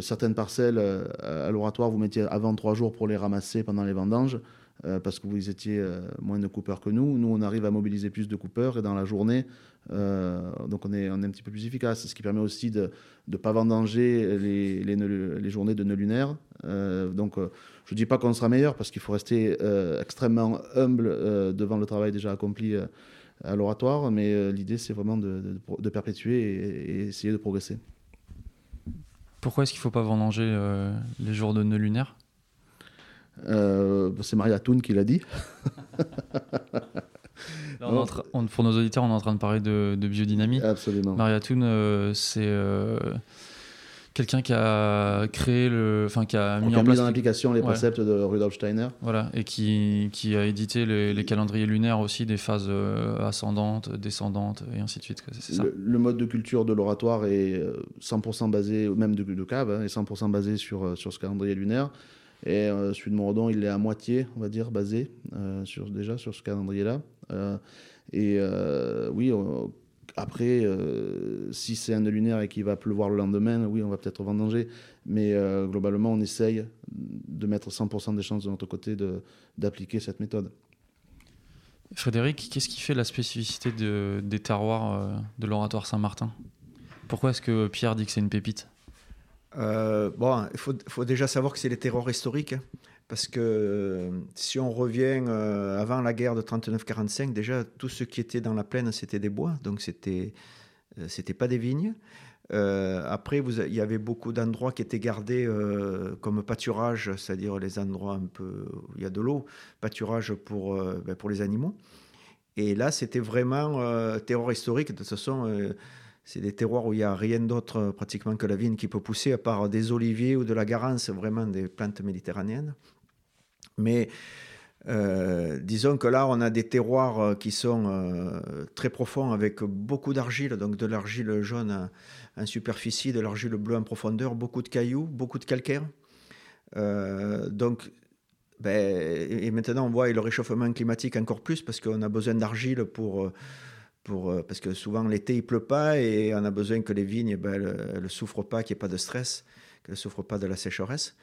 S5: certaines parcelles à l'oratoire, vous mettiez avant trois jours pour les ramasser pendant les vendanges. Euh, parce que vous étiez euh, moins de coupeurs que nous. Nous, on arrive à mobiliser plus de coupeurs et dans la journée, euh, donc on est, un petit peu plus efficace. Ce qui permet aussi de ne pas vendanger les, journées de nœuds lunaires. donc je ne dis pas qu'on sera meilleur parce qu'il faut rester extrêmement humble devant le travail déjà accompli à l'oratoire, mais l'idée c'est vraiment de, perpétuer et, essayer de progresser.
S2: Pourquoi est-ce qu'il ne faut pas vendanger les jours de nœuds lunaires?
S5: Euh, c'est Maria Toon qui l'a dit. (laughs)
S2: pour nos auditeurs, on est en train de parler de, biodynamie.
S5: Absolument.
S2: Maria Toon, euh, c'est euh, quelqu'un qui a créé le, enfin qui a
S5: mis en place mis application les préceptes de Rudolf Steiner.
S2: Voilà, et qui, qui a édité les, calendriers lunaires aussi des phases ascendantes, descendantes et ainsi de suite.
S5: Ça. Le, mode de culture de l'oratoire est 100% basé, même de, de cave, hein, est 100% basé sur, sur ce calendrier lunaire. Et euh, celui de Morodon, il est à moitié, on va dire, basé euh, sur, déjà sur ce calendrier-là. Euh, et oui, après, si c'est un lunaire et qu'il va pleuvoir le lendemain, oui, on va peut-être vendanger. Mais globalement, on essaye de mettre 100% des chances de notre côté d'appliquer cette méthode.
S2: Frédéric, qu'est-ce qui fait la spécificité de, des terroirs de l'oratoire Saint-Martin? Pourquoi est-ce que Pierre dit que c'est une pépite?
S1: Euh, bon, il faut, déjà savoir que c'est les terreurs historiques. Parce que euh, si on revient euh, avant la guerre de 39-45, déjà tout ce qui était dans la plaine, c'était des bois, donc c'était c'était pas des vignes. après, vous, il y avait beaucoup d'endroits qui étaient gardés comme pâturage, c'est-à-dire les endroits un peu où il y a de l'eau, pâturage pour, ben, pour les animaux. Et là, c'était vraiment terreur historique. De toute façon, c'est des terroirs où il n'y a rien d'autre euh, pratiquement que la vigne qui peut pousser, à part des oliviers ou de la garance, vraiment des plantes méditerranéennes. Mais euh, disons que là, on a des terroirs euh, qui sont très profonds avec beaucoup d'argile, donc de l'argile jaune en superficie, de l'argile bleue en profondeur, beaucoup de cailloux, beaucoup de calcaire. donc, ben, et maintenant, on voit le réchauffement climatique encore plus parce qu'on a besoin d'argile pour pour, euh, parce que souvent l'été il pleut pas et on a besoin que les vignes ben, ne souffrent pas, qu'il n'y ait pas de stress, qu'elles ne souffrent pas de la sécheresse.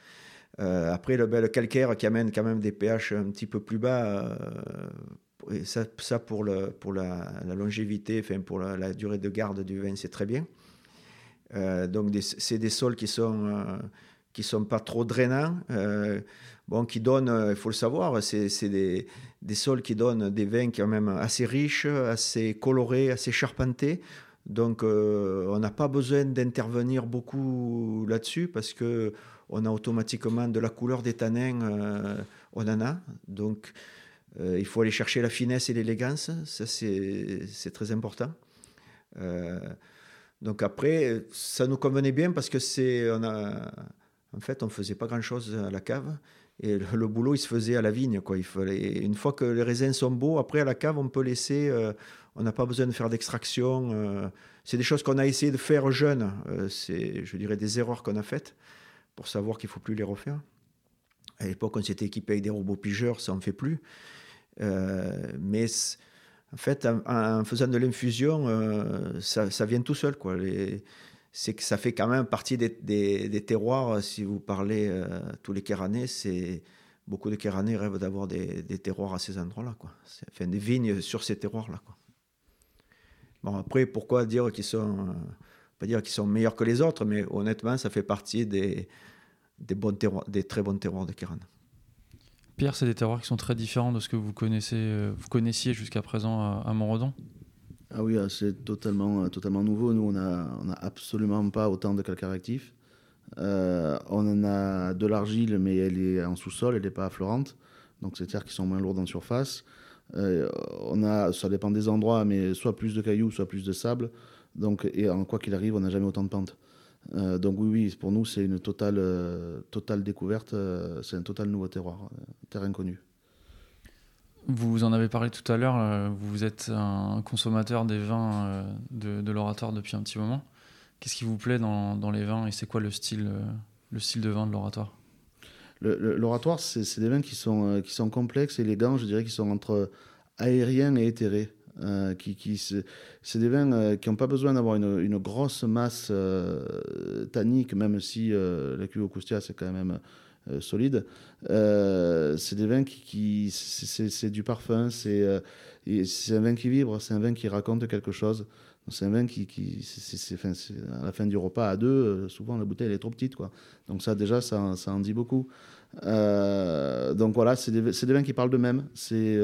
S1: Euh, après le, ben, calcaire qui amène quand même des pH un petit peu plus bas, euh, ça, pour, pour la, longévité, enfin pour la, durée de garde du vin, c'est très bien. donc c'est des sols qui sont qui sont pas trop drainants bon, qui donnent, euh, il faut le savoir, c'est des, sols qui donnent des vins quand même assez riches, assez colorés, assez charpentés. Donc, euh, on n'a pas besoin d'intervenir beaucoup là-dessus parce que on a automatiquement de la couleur des tanins, euh, on en a. Donc, il faut aller chercher la finesse et l'élégance, ça c'est très important. donc après, ça nous convenait bien parce que c'est, on en fait, on faisait pas grand-chose à la cave. Et le, boulot, il se faisait à la vigne. Quoi. Il fallait, une fois que les raisins sont beaux, après à la cave, on peut laisser. Euh, on n'a pas besoin de faire d'extraction. Euh. c'est des choses qu'on a essayé de faire jeune. Euh, c'est, je dirais, des erreurs qu'on a faites pour savoir qu'il ne faut plus les refaire. À l'époque, on s'était équipé avec des robots pigeurs, ça ne fait plus. mais en fait, en, faisant de l'infusion, ça, ça, vient tout seul. Quoi. C'est que ça fait quand même partie des, terroirs. Euh, si vous parlez euh, tous les Kéranais, c'est beaucoup de Kéranais rêvent d'avoir des, des, terroirs à ces endroits-là, quoi. Enfin, des vignes sur ces terroirs-là, quoi. Bon, après, pourquoi dire qu'ils sont, euh, pas dire qu'ils sont meilleurs que les autres, mais honnêtement, ça fait partie des, des, bons terroirs, des très bons terroirs de Kéran.
S2: Pierre, c'est des terroirs qui sont très différents de ce que vous connaissez, vous connaissiez jusqu'à présent à, à Montredon?
S5: Ah oui, ah, c'est totalement, euh, totalement nouveau. Nous, on n'a on a absolument pas autant de calcaire actif. Euh, on en a de l'argile, mais elle est en sous-sol, elle n'est pas affleurante. Donc, c'est terres qui sont moins lourdes en surface. Euh, on a, ça dépend des endroits, mais soit plus de cailloux, soit plus de sable. Donc, et en quoi qu'il arrive, on n'a jamais autant de pente. donc oui, oui, pour nous, c'est une totale, totale découverte. c'est un total nouveau terroir, terre inconnue.
S2: Vous en avez parlé tout à l'heure, euh, vous êtes un consommateur des vins euh, de, de l'oratoire depuis un petit moment. Qu'est-ce qui vous plaît dans, dans les vins et c'est quoi le style, euh, le style de vin de l'oratoire?
S5: L'oratoire, c'est des vins qui sont, euh, qui sont complexes, élégants, je dirais, qui sont entre aériens et éthérés. Euh, qui, qui, c'est des vins qui n'ont pas besoin d'avoir une, une grosse masse euh, tannique, même si euh, la cuve au Coustia, c'est quand même euh, solide. C'est des vins qui. qui c'est- du parfum, c'est un vin qui vibre, c'est un vin qui raconte quelque chose. C'est un vin qui. qui c'est- à la fin du repas, à deux, souvent la bouteille elle est trop petite. Quoi. Donc, ça, déjà, ça, ça en dit beaucoup. Donc voilà, c'est des, des vins qui parlent d'eux-mêmes. C'est,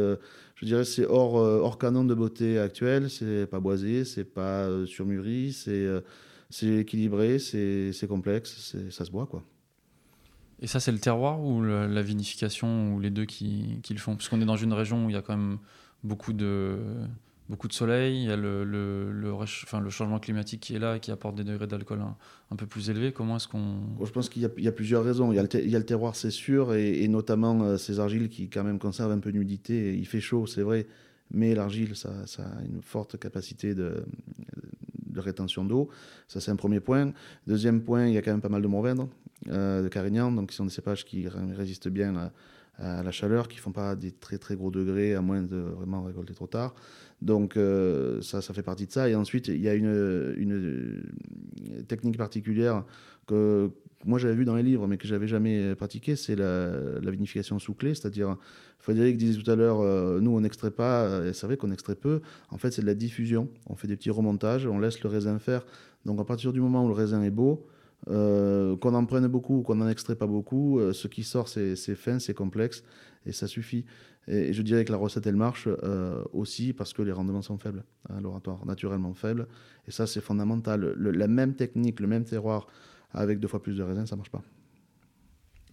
S5: je dirais, c'est hors, euh, hors canon de beauté actuel. C'est pas boisé, c'est pas euh, surmûri, c'est, euh, c'est équilibré, c'est, complexe, ça se boit quoi.
S2: Et ça, c'est le terroir ou la vinification ou les deux qui, qui le font? Parce qu'on est dans une région où il y a quand même beaucoup de, beaucoup de soleil, il y a le, changement climatique qui est là et qui apporte des degrés d'alcool un, peu plus élevés. Comment est-ce qu'on.
S5: Je pense qu'il y a, plusieurs raisons. Il y a le, terroir, c'est sûr, et, notamment euh, ces argiles qui quand même conservent un peu d'humidité. Il fait chaud, c'est vrai, mais l'argile, ça, a une forte capacité de, rétention d'eau. Ça, c'est un premier point. Deuxième point, il y a quand même pas mal de Mourvèdre, euh, de Carignan, donc qui sont des cépages qui ré- résistent bien à, à la chaleur, qui font pas des très très gros degrés, à moins de vraiment récolter trop tard. Donc euh, ça, ça fait partie de ça. Et ensuite, il y a une, une technique particulière que moi j'avais vu dans les livres, mais que j'avais jamais pratiqué, c'est la, la vinification sous clé. C'est-à-dire, Frédéric disait tout à l'heure, euh, nous on n'extrait pas, et c'est vrai qu'on extrait peu. En fait, c'est de la diffusion. On fait des petits remontages, on laisse le raisin faire. Donc à partir du moment où le raisin est beau, euh, qu'on en prenne beaucoup ou qu'on n'en extrait pas beaucoup, euh, ce qui sort c'est c'est fin, c'est complexe et ça suffit. Et, et je dirais que la recette elle marche euh, aussi parce que les rendements sont faibles, hein, l'oratoire naturellement faible. Et ça c'est fondamental. Le- la même technique, le même terroir avec deux fois plus de raisin, ça marche pas.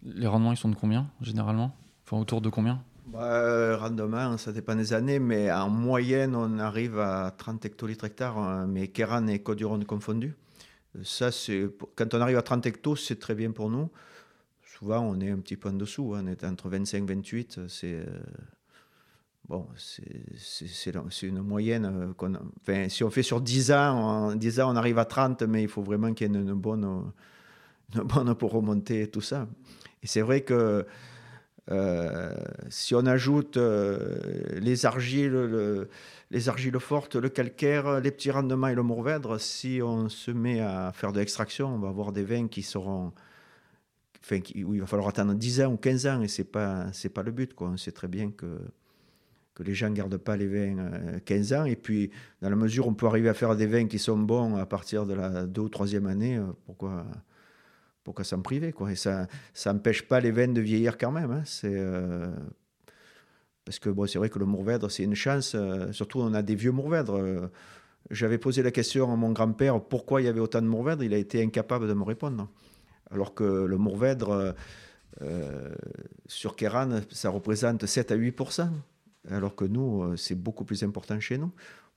S2: Les rendements, ils sont de combien, généralement? Enfin, autour de combien?
S1: Bah, rendement, ça dépend des années, mais en moyenne, on arrive à 30 hectolitres hectares, hein, mais Kéran et Côte-du-Rhône confondus. Ça, quand on arrive à 30 hectos, c'est très bien pour nous. Souvent, on est un petit peu en dessous, hein, on est entre 25 et 28. C'est euh, bon, une moyenne. euh, si on fait sur 10 ans, 10 ans, on arrive à 30, mais il faut vraiment qu'il y ait une, bonne, une bonne pour remonter tout ça. Et c'est vrai que euh, si on ajoute les argiles, le- les argiles fortes, le calcaire, les petits rendements et le mourvèdre, si on se met à faire de l'extraction, on va avoir des vins qui seront. Où il va falloir attendre 10 ans ou 15 ans, et ce n'est pas, pas le but. Quoi. On sait très bien que, que les gens ne gardent pas les vins euh, 15 ans. Et puis, dans la mesure où on peut arriver à faire des vins qui sont bons à partir de la deux ou troisième année, euh, pourquoi, pourquoi s'en priver quoi Et ça ça n'empêche pas les vins de vieillir quand même. hein. C'est, euh, Parce que bon, c'est vrai que le Mourvèdre, c'est une chance. euh, surtout, on a des vieux Mourvèdres. euh, J'avais posé la question à mon grand-père pourquoi il y avait autant de Mourvèdres. Il a été incapable de me répondre. Alors que le Mourvèdre, euh, sur Kéran, ça représente 7 à 8% alors que nous, c'est beaucoup plus important chez nous.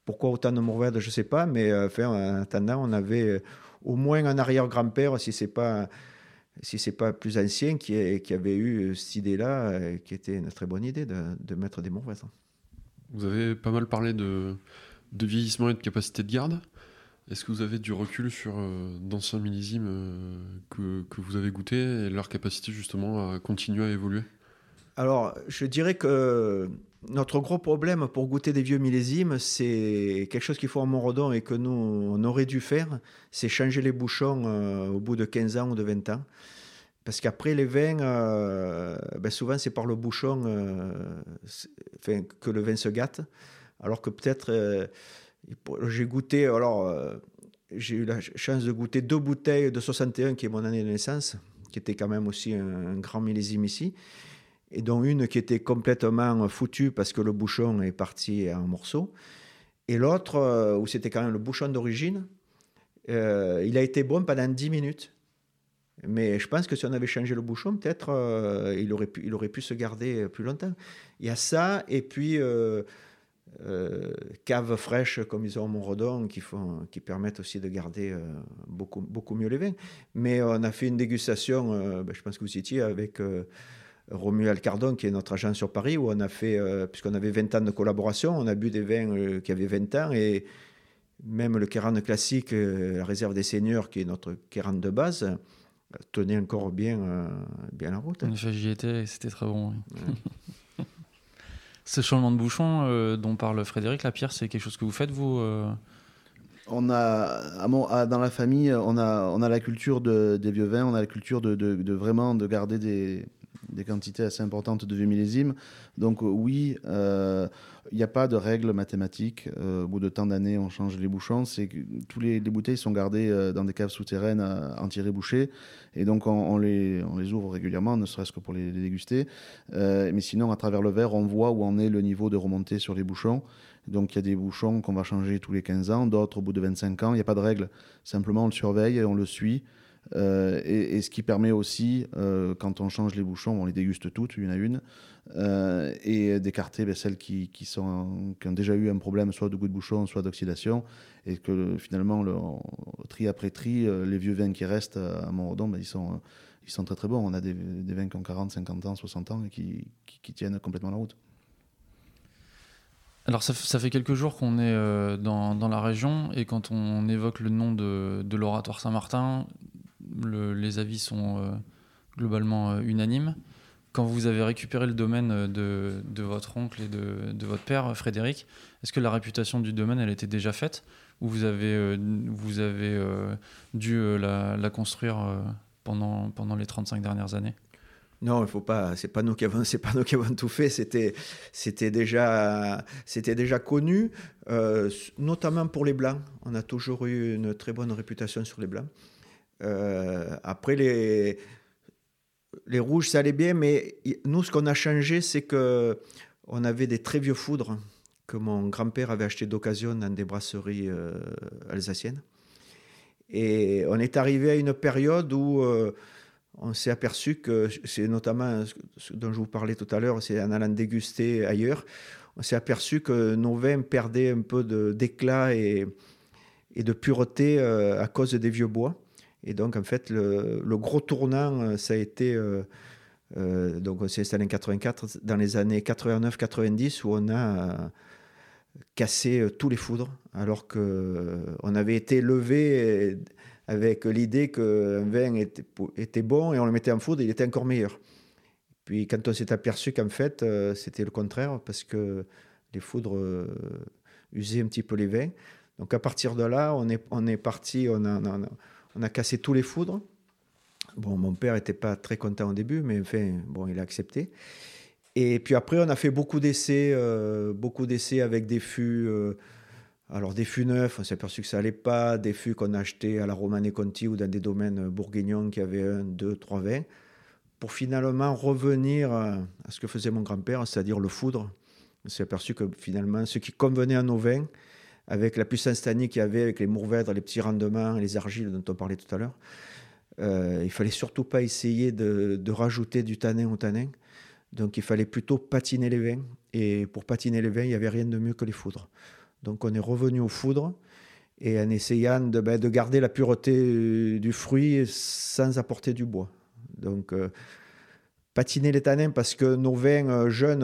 S1: Pourquoi autant de Mourvèdre, je ne sais pas, mais enfin, en attendant, on avait au moins un arrière-grand-père, si ce n'est pas, si c'est pas plus ancien, qui, avait eu cette idée-là, euh, qui était une très bonne idée de, mettre des Mourvèdres.
S3: Vous avez pas mal parlé de, vieillissement et de capacité de garde. Est-ce que vous avez du recul sur euh, d'anciens millésimes euh, que, que vous avez goûtés et leur capacité justement à continuer à évoluer?
S1: Alors, je dirais que notre gros problème pour goûter des vieux millésimes, c'est quelque chose qu'il faut en Montredon et que nous, on aurait dû faire, c'est changer les bouchons euh, au bout de 15 ans ou de 20 ans. Parce qu'après, les vins, euh, ben souvent, c'est par le bouchon euh, que le vin se gâte. Alors que peut-être, j'ai goûté, alors, j'ai eu la chance de goûter deux bouteilles de 61, qui est mon année de naissance, qui était quand même aussi un grand millésime ici et dont une qui était complètement foutue parce que le bouchon est parti en morceaux, et l'autre euh, où c'était quand même le bouchon d'origine, euh, il a été bon pendant 10 minutes. Mais je pense que si on avait changé le bouchon, peut-être euh, il, aurait pu, il aurait pu se garder plus longtemps. Il y a ça, et puis euh, euh, caves fraîches comme ils ont au Montredon qui, font, qui permettent aussi de garder beaucoup, beaucoup mieux les vins. Mais on a fait une dégustation, ben, je pense que vous étiez, avec Romuald Cardon, qui est notre agent sur Paris, où on a fait, puisqu'on avait 20 ans de collaboration, on a bu des vins qui avaient 20 ans et même le Kéran classique, la réserve des seigneurs, qui est notre Kéran de base, tenait encore bien, bien la route.
S2: En effet, j'y étais c'était très bon. (laughs) Ce changement de bouchon dont parle Frédéric Lapierre, c'est quelque chose que vous faites, vous
S5: on a, dans la famille, on a, on a la culture des vieux vins, on a la culture de, vraiment de garder des, quantités assez importantes de vieux millésimes. Donc oui, euh, il n'y a pas de règles mathématiques. Euh, au bout de tant d'années, on change les bouchons. C'est tous les, bouteilles sont gardées euh, dans des caves souterraines entières bouchées. Et donc on, les, on les ouvre régulièrement, ne serait-ce que pour les, les déguster. mais sinon, à travers le verre, on voit où en est le niveau de remontée sur les bouchons. Donc il y a des bouchons qu'on va changer tous les 15 ans, d'autres au bout de 25 ans. Il n'y a pas de règle. Simplement, on le surveille et on le suit. Euh, et, ce qui permet aussi, euh, quand on change les bouchons, on les déguste toutes, une à une, euh, et d'écarter ben, celles qui, ont déjà eu un problème, soit de goût de bouchon, soit d'oxydation, et que finalement, le, tri après tri, les vieux vins qui restent à Montredon, ben, ils, sont, très très bons. On a des, vins qui ont 40, 50 ans, 60 ans et qui, tiennent complètement la route.
S2: Alors ça, fait quelques jours qu'on est dans, la région et quand on évoque le nom de, l'oratoire Saint-Martin, les avis sont euh, globalement euh, unanimes. Quand vous avez récupéré le domaine de, votre oncle et de, votre père, Frédéric, est-ce que la réputation du domaine, elle était déjà faite ou vous avez, vous avez dû la, construire pendant, pendant les 35 dernières années?
S1: Non, il faut pas. C'est pas nous qui avons, (laughs) c'est pas nous qui avons tout fait. C'était, c'était déjà, c'était déjà connu, euh, notamment pour les blancs. On a toujours eu une très bonne réputation sur les blancs. Euh, après les, les rouges, ça allait bien, mais nous, ce qu'on a changé, c'est que on avait des très vieux foudres que mon grand-père avait acheté d'occasion dans des brasseries euh, alsaciennes. Et on est arrivé à une période où on s'est aperçu que c'est notamment ce dont je vous parlais tout à l'heure, c'est en allant déguster ailleurs, on s'est aperçu que nos vins perdaient un peu d'éclat et, et, de pureté euh, à cause des vieux bois. Et donc, en fait, le, gros tournant, euh, ça a été. Euh, donc, on s'est installé en 84, dans les années 89-90, où on a cassé tous les foudres, alors qu'on avait été levé avec l'idée qu'un vin était, bon et on le mettait en foudre, il était encore meilleur. Puis quand on s'est aperçu qu'en fait, euh, c'était le contraire, parce que les foudres euh, usaient un petit peu les vins. Donc à partir de là, on est, on est parti, on a, cassé tous les foudres. Bon, mon père n'était pas très content au début, mais enfin, bon, il a accepté. Et puis après, on a fait beaucoup d'essais, euh, beaucoup d'essais avec des fûts alors des fûts neufs, on s'est aperçu que ça allait pas, des fûts qu'on achetait à la Romane Conti ou dans des domaines bourguignons qui avaient un, deux, trois vins, pour finalement revenir à ce que faisait mon grand-père, c'est-à-dire le foudre. On s'est aperçu que finalement, ce qui convenait à nos vins, avec la puissance tannique qu'il y avait, avec les mourvèdres, les petits rendements, les argiles dont on parlait tout à l'heure, euh, il fallait surtout pas essayer de, rajouter du tanin au tanin. Donc il fallait plutôt patiner les vins. Et pour patiner les vins, il n'y avait rien de mieux que les foudres. Donc on est revenu aux foudres et en essayant de, ben, garder la pureté euh, du fruit sans apporter du bois. Donc euh, patiner les tanins parce que nos vins euh, jeunes,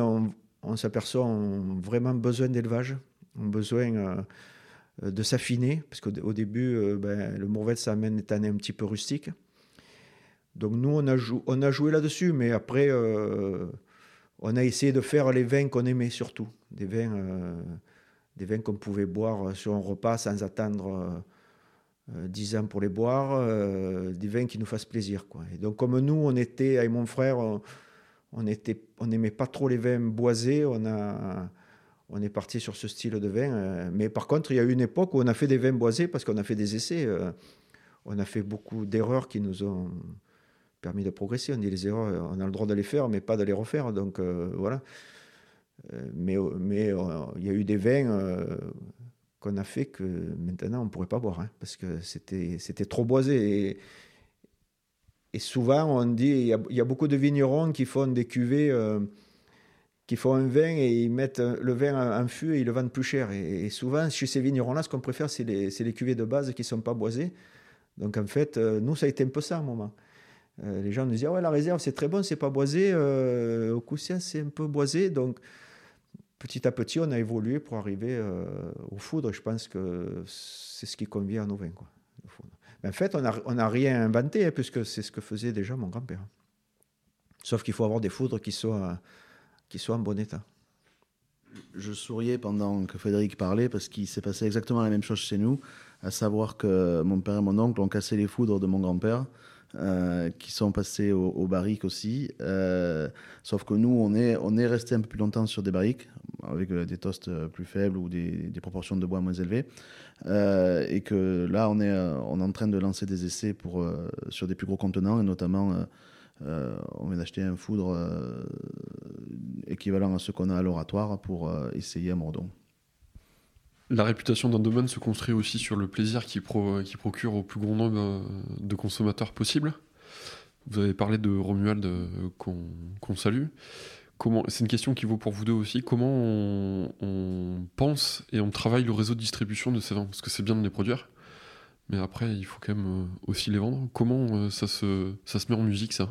S1: on, s'aperçoit, ont vraiment besoin d'élevage, ont besoin de s'affiner parce qu'au début, ben, le Mourvèdre, ça amène des tanins un petit peu rustiques. Donc nous, on a, joué là-dessus, mais après, on a essayé de faire les vins qu'on aimait surtout, des vins vins qu'on pouvait boire euh, sur un repas sans attendre euh, 10 euh, ans pour les boire, euh, des vins qui nous fassent plaisir. Quoi. Et donc comme nous, on était, avec mon frère, on était, on n'aimait pas trop les vins boisés, on, a, on est parti sur ce style de vin. mais par contre, il y a eu une époque où on a fait des vins boisés parce qu'on a fait des essais. on a fait beaucoup d'erreurs qui nous ont permis de progresser. On dit les erreurs, on a le droit de les faire, mais pas de les refaire. Donc voilà. Euh, mais mais euh, il y a eu des vins euh, qu'on a fait que maintenant on ne pourrait pas boire, hein, parce que c'était trop boisé. Et, souvent, on dit, il y, a, beaucoup de vignerons qui font des cuvées, qui font un vin et ils mettent le vin en, fût et ils le vendent plus cher. Et, souvent, chez ces vignerons-là, ce qu'on préfère, c'est les, cuvées de base qui ne sont pas boisées. Donc en fait, nous, ça a été un peu ça à un moment. les gens nous disaient ouais la réserve c'est très bon, c'est pas boisé. au Coussin c'est un peu boisé, donc petit à petit on a évolué pour arriver au foudre. Je pense que c'est ce qui convient à nos vins en fait on n'a rien inventé hein, puisque c'est ce que faisait déjà mon grand-père. Sauf qu'il faut avoir des foudres qui soient, qui soient en bon état.
S5: Je souriais pendant que Frédéric parlait parce qu'il s'est passé exactement la même chose chez nous, à savoir que mon père et mon oncle ont cassé les foudres de mon grand-père. Euh, qui sont passés au, au barrique aussi. Euh, sauf que nous, on est, resté un peu plus longtemps sur des barriques, avec euh, des toasts plus faibles ou des, proportions de bois moins élevées. et que là, on est, en train de lancer des essais sur des plus gros contenants, et notamment euh, on vient d'acheter un foudre euh, équivalent à ce qu'on a à l'oratoire pour euh, essayer à Mordon.
S3: La réputation d'un domaine se construit aussi sur le plaisir qui, procure au plus grand nombre de consommateurs possible. Vous avez parlé de Romuald qu'on salue. C'est une question qui vaut pour vous deux aussi. Comment on, pense et on travaille le réseau de distribution de ces vins? Parce que c'est bien de les produire, mais après, il faut quand même aussi les vendre. Comment ça se, ça se met en musique, ça?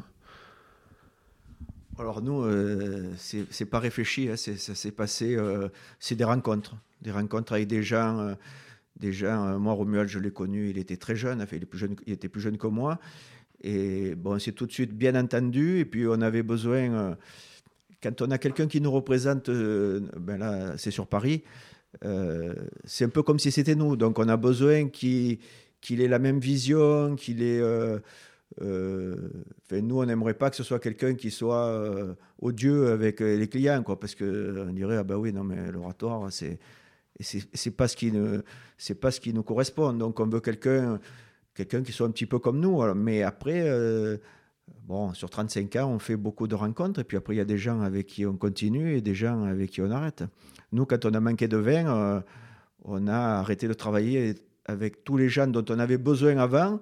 S1: Alors nous, euh, c'est pas réfléchi, hein, ça s'est passé, euh, c'est des rencontres, des rencontres avec des gens. Euh, des gens moi, Romuald, je l'ai connu, il était très jeune, il, plus jeune, il était plus jeune que moi. Et bon, c'est tout de suite bien entendu. Et puis on avait besoin, quand on a quelqu'un qui nous représente, ben là, c'est sur Paris, c'est un peu comme si c'était nous. Donc on a besoin qu'il ait la même vision, qu'il ait euh, nous, on n'aimerait pas que ce soit quelqu'un qui soit euh, odieux avec euh, les clients, quoi, parce qu'on dirait ah ben oui, non mais l'oratoire, c'est c'est pas ce qui pas ce qui nous correspond. Donc on veut quelqu'un quelqu'un qui soit un petit peu comme nous. Mais après, bon, sur 35 ans, on fait beaucoup de rencontres, et puis après il y a des gens avec qui on continue et des gens avec qui on arrête. Nous, quand on a manqué de vin, on a arrêté de travailler avec tous les gens dont on avait besoin avant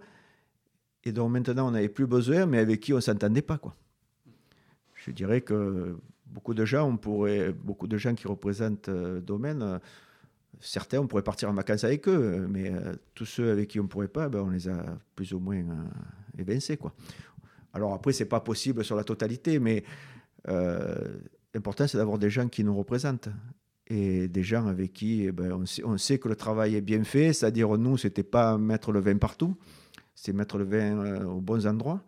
S1: et dont maintenant on n'avait plus besoin, mais avec qui on ne s'entendait pas. Quoi. Je dirais que beaucoup de gens, on pourrait, beaucoup de gens qui représentent le domaine, euh, certains, on pourrait partir en vacances avec eux, mais euh, tous ceux avec qui on ne pourrait pas, ben, on les a plus ou moins euh, évincés. Quoi. Alors après, ce n'est pas possible sur la totalité, mais l'important, c'est d'avoir des gens qui nous représentent et des gens avec qui eh ben, on, sait, on, sait, que le travail est bien fait, c'est-à-dire nous, ce n'était pas mettre le vin partout, c'est mettre le vin euh, aux bons endroits.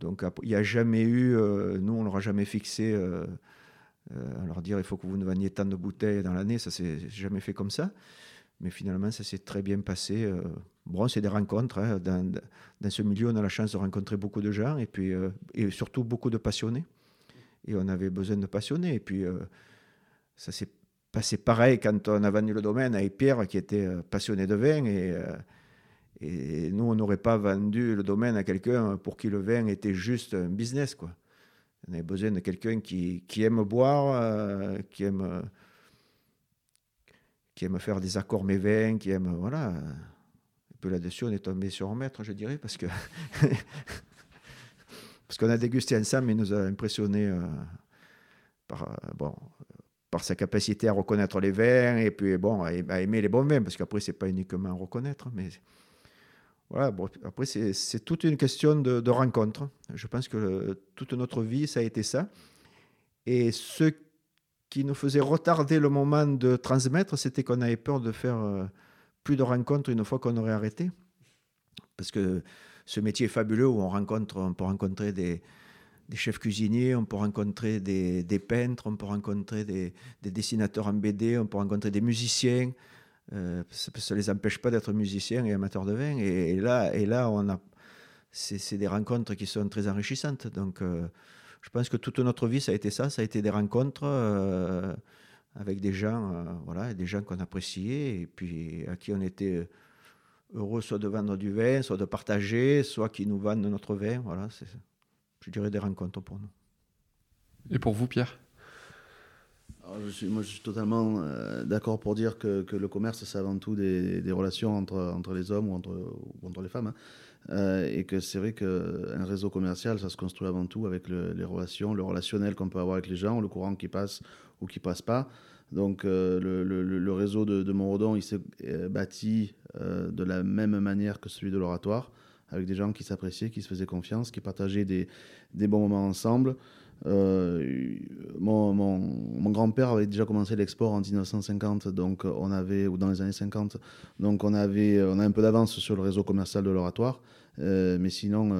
S1: Donc il n'y a jamais eu, euh, nous on n'aura jamais fixé, euh, alors dire il faut que vous ne vendiez tant de bouteilles dans l'année, ça s'est jamais fait comme ça. Mais finalement ça s'est très bien passé. bon, c'est des rencontres. Hein. Dans, ce milieu, on a la chance de rencontrer beaucoup de gens et puis et surtout beaucoup de passionnés. Et on avait besoin de passionnés. Et puis ça s'est passé pareil quand on a vendu le domaine avec Pierre qui était passionné de vin et nous, on n'aurait pas vendu le domaine à quelqu'un pour qui le vin était juste un business. Quoi. On avait besoin de quelqu'un qui, aime boire, euh, qui, aime, qui aime faire des accords vins, qui aime. Voilà. Un peu là-dessus, on est tombé sur un maître, je dirais, parce que. (laughs) parce qu'on a dégusté ensemble, il nous a impressionné euh, par, bon, par sa capacité à reconnaître les vins et puis bon, à aimer les bons vins, parce qu'après, c'est pas uniquement reconnaître, mais voilà, bon, après, c'est toute une question de, rencontre. Je pense que toute notre vie, ça a été ça. Et ce qui nous faisait retarder le moment de transmettre, c'était qu'on avait peur de faire euh, plus de rencontres une fois qu'on aurait arrêté. Parce que ce métier est fabuleux où on, rencontre, on peut rencontrer des, chefs cuisiniers, on peut rencontrer des, peintres, on peut rencontrer des, des, dessinateurs en BD, on peut rencontrer des musiciens. Euh, ça ne les empêche pas d'être musiciens et amateurs de vin. Et, là, et là on a, c'est des rencontres qui sont très enrichissantes. Donc, euh, je pense que toute notre vie, ça a été ça. Ça a été des rencontres euh, avec des gens, voilà, des gens qu'on appréciait et puis à qui on était heureux soit de vendre du vin, soit de partager, soit qui nous vendent notre vin. Voilà, c'est, je dirais des rencontres pour nous.
S3: Et pour vous, Pierre?
S5: Je suis, moi, je suis totalement euh, d'accord pour dire que, le commerce, c'est avant tout des, relations entre, entre les hommes ou entre, entre les femmes. Hein. Euh, et que c'est vrai qu'un réseau commercial, ça se construit avant tout avec les relations, le relationnel qu'on peut avoir avec les gens, le courant qui passe ou qui passe pas. Donc euh, le, réseau de, de Montredon, il s'est bâti de la même manière que celui de l'oratoire. avec des gens qui s'appréciaient, qui se faisaient confiance, qui partageaient des bons moments ensemble. Euh, mon, grand-père avait déjà commencé l'export en 1950, donc on avait, ou dans les années 50, donc on avait, on a un peu d'avance sur le réseau commercial de l'oratoire, euh, mais sinon,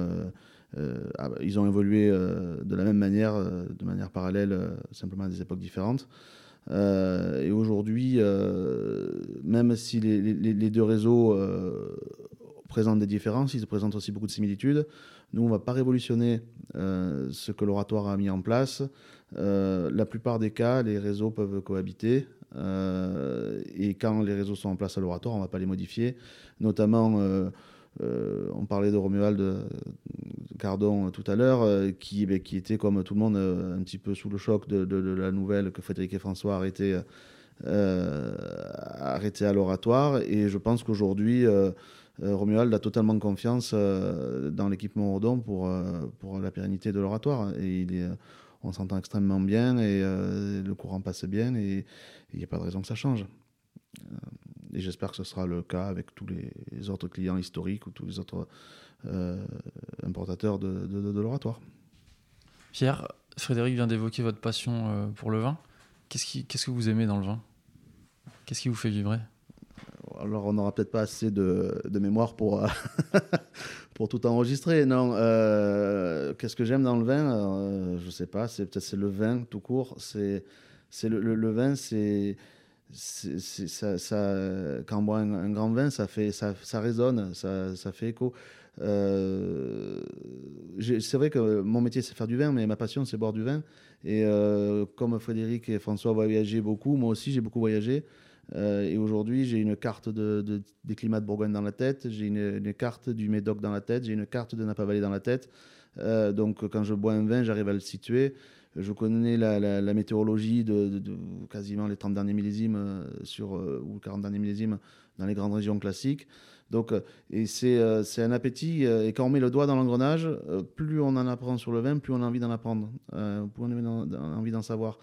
S5: euh, ah, ils ont évolué de la même manière, de manière parallèle, simplement à des époques différentes. Et aujourd'hui, même si les, les- deux réseaux présentent des différences, ils présentent aussi beaucoup de similitudes. Nous, on ne va pas révolutionner euh, ce que l'oratoire a mis en place. Euh, la plupart des cas, les réseaux peuvent cohabiter. Euh, et quand les réseaux sont en place à l'oratoire, on ne va pas les modifier. Notamment, on parlait de Romuald Cardon tout à l'heure, qui, ben, qui était comme tout le monde un petit peu sous le choc de, la nouvelle que Frédéric et François arrêtaient, arrêtaient à l'oratoire. Et je pense qu'aujourd'hui, Romuald a totalement confiance euh, dans l'équipement Ordon pour, euh, pour la pérennité de l'oratoire. Et il est, euh, on s'entend extrêmement bien et euh, le courant passe bien et il n'y a pas de raison que ça change. Euh, et j'espère que ce sera le cas avec tous les autres clients historiques ou tous les autres euh, importateurs de, de- l'oratoire.
S2: Pierre, Frédéric vient d'évoquer votre passion euh, pour le vin. Qu'est-ce qui- qu'est-ce que vous aimez dans le vin? Qu'est-ce qui vous fait vibrer?
S5: Alors, on n'aura peut-être pas assez de, mémoire pour, euh, (laughs) pour tout enregistrer. Non, euh, qu'est-ce que j'aime dans le vin Euh, Je sais pas. C'est peut-être c'est le vin tout court. C'est c'est le, vin. C'est ça, quand on boit un, grand vin, ça fait ça, résonne, ça, ça fait écho. C'est vrai que mon métier c'est faire du vin, mais ma passion c'est boire du vin. Et comme Frédéric et François voyageaient beaucoup, moi aussi j'ai beaucoup voyagé. Euh, et aujourd'hui, j'ai une carte de, de- des climats de Bourgogne dans la tête, j'ai une, carte du Médoc dans la tête, j'ai une carte de Napa Valley dans la tête. Euh, donc, quand je bois un vin, j'arrive à le situer. Je connais la, météorologie de, quasiment les 30 derniers millésimes euh, ou 40 derniers millésimes dans les grandes régions classiques. Donc, et c'est un appétit. et quand on met le doigt dans l'engrenage, plus on en apprend sur le vin, plus on a envie d'en apprendre, plus on a envie d'en savoir.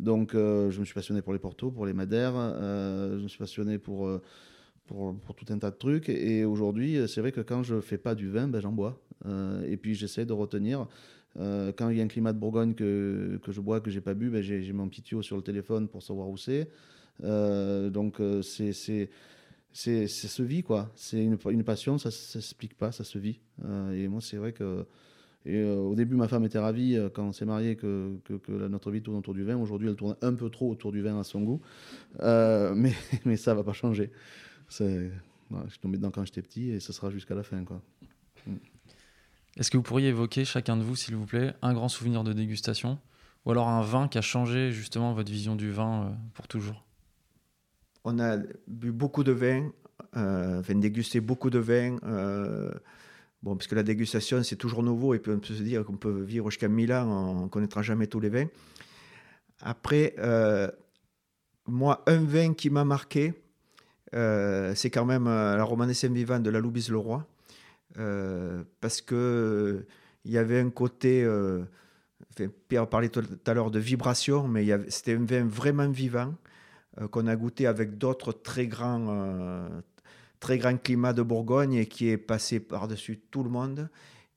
S5: Donc, euh, je me suis passionné pour les portos, pour les madères. euh, je me suis passionné pour, euh, pour, pour tout un tas de trucs. Et aujourd'hui, c'est vrai que quand je fais pas du vin, ben, j'en bois. Et puis, j'essaie de retenir. quand il y a un climat de Bourgogne que, que je bois, que j'ai pas bu, ben, j'ai mon petit tuyau sur le téléphone pour savoir où c'est. Donc, c'est c'est se vit quoi c'est une, une passion ça, ça s'explique pas ça se vit et moi c'est vrai que et, euh, au début ma femme était ravie euh, quand on s'est marié que, que, que la- notre vie tourne autour du vin. Aujourd'hui elle tourne un peu trop autour du vin à son goût. Euh, (laughs) mais mais ça va pas changer. C'est je suis tombé dedans quand j'étais petit et ce sera jusqu'à la fin quoi.
S2: Est-ce que vous pourriez évoquer, chacun de vous, s'il vous plaît, un grand souvenir de dégustation Ou alors un vin qui a changé justement votre vision du vin euh, pour toujours?
S1: On a bu beaucoup de vin, euh, enfin dégusté beaucoup de vin. Bon, parce que la dégustation, c'est toujours nouveau et on peut se dire qu'on peut vivre jusqu'à 1000 ans, on ne connaîtra jamais tous les vins. Après, euh, moi, un vin qui m'a marqué, euh, c'est quand même euh, la Romanée Saint-Vivant de la Loubise-le-Roi. Euh, parce que il y avait un côté, Pierre parlait tout à l'heure de vibration, mais c'était un vin vraiment vivant qu'on a goûté avec d'autres très grands, très grands climats de Bourgogne et qui est passé par-dessus tout le monde.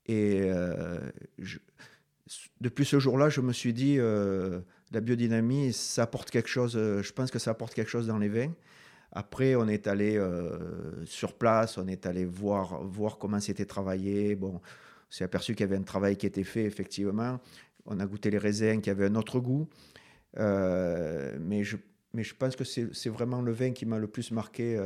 S1: Et euh, depuis ce jour-là, je me suis dit, euh, la biodynamie, ça apporte quelque chose, euh, je pense que ça apporte quelque chose dans les vins. Après, on est allé sur place, on est allé voir, voir comment c'était travaillé. Bon, on s'est aperçu qu'il y avait un travail qui était fait, effectivement. On a goûté les raisins qui avaient un autre goût. Mais, je, mais je pense que c'est vraiment le vin qui m'a le plus marqué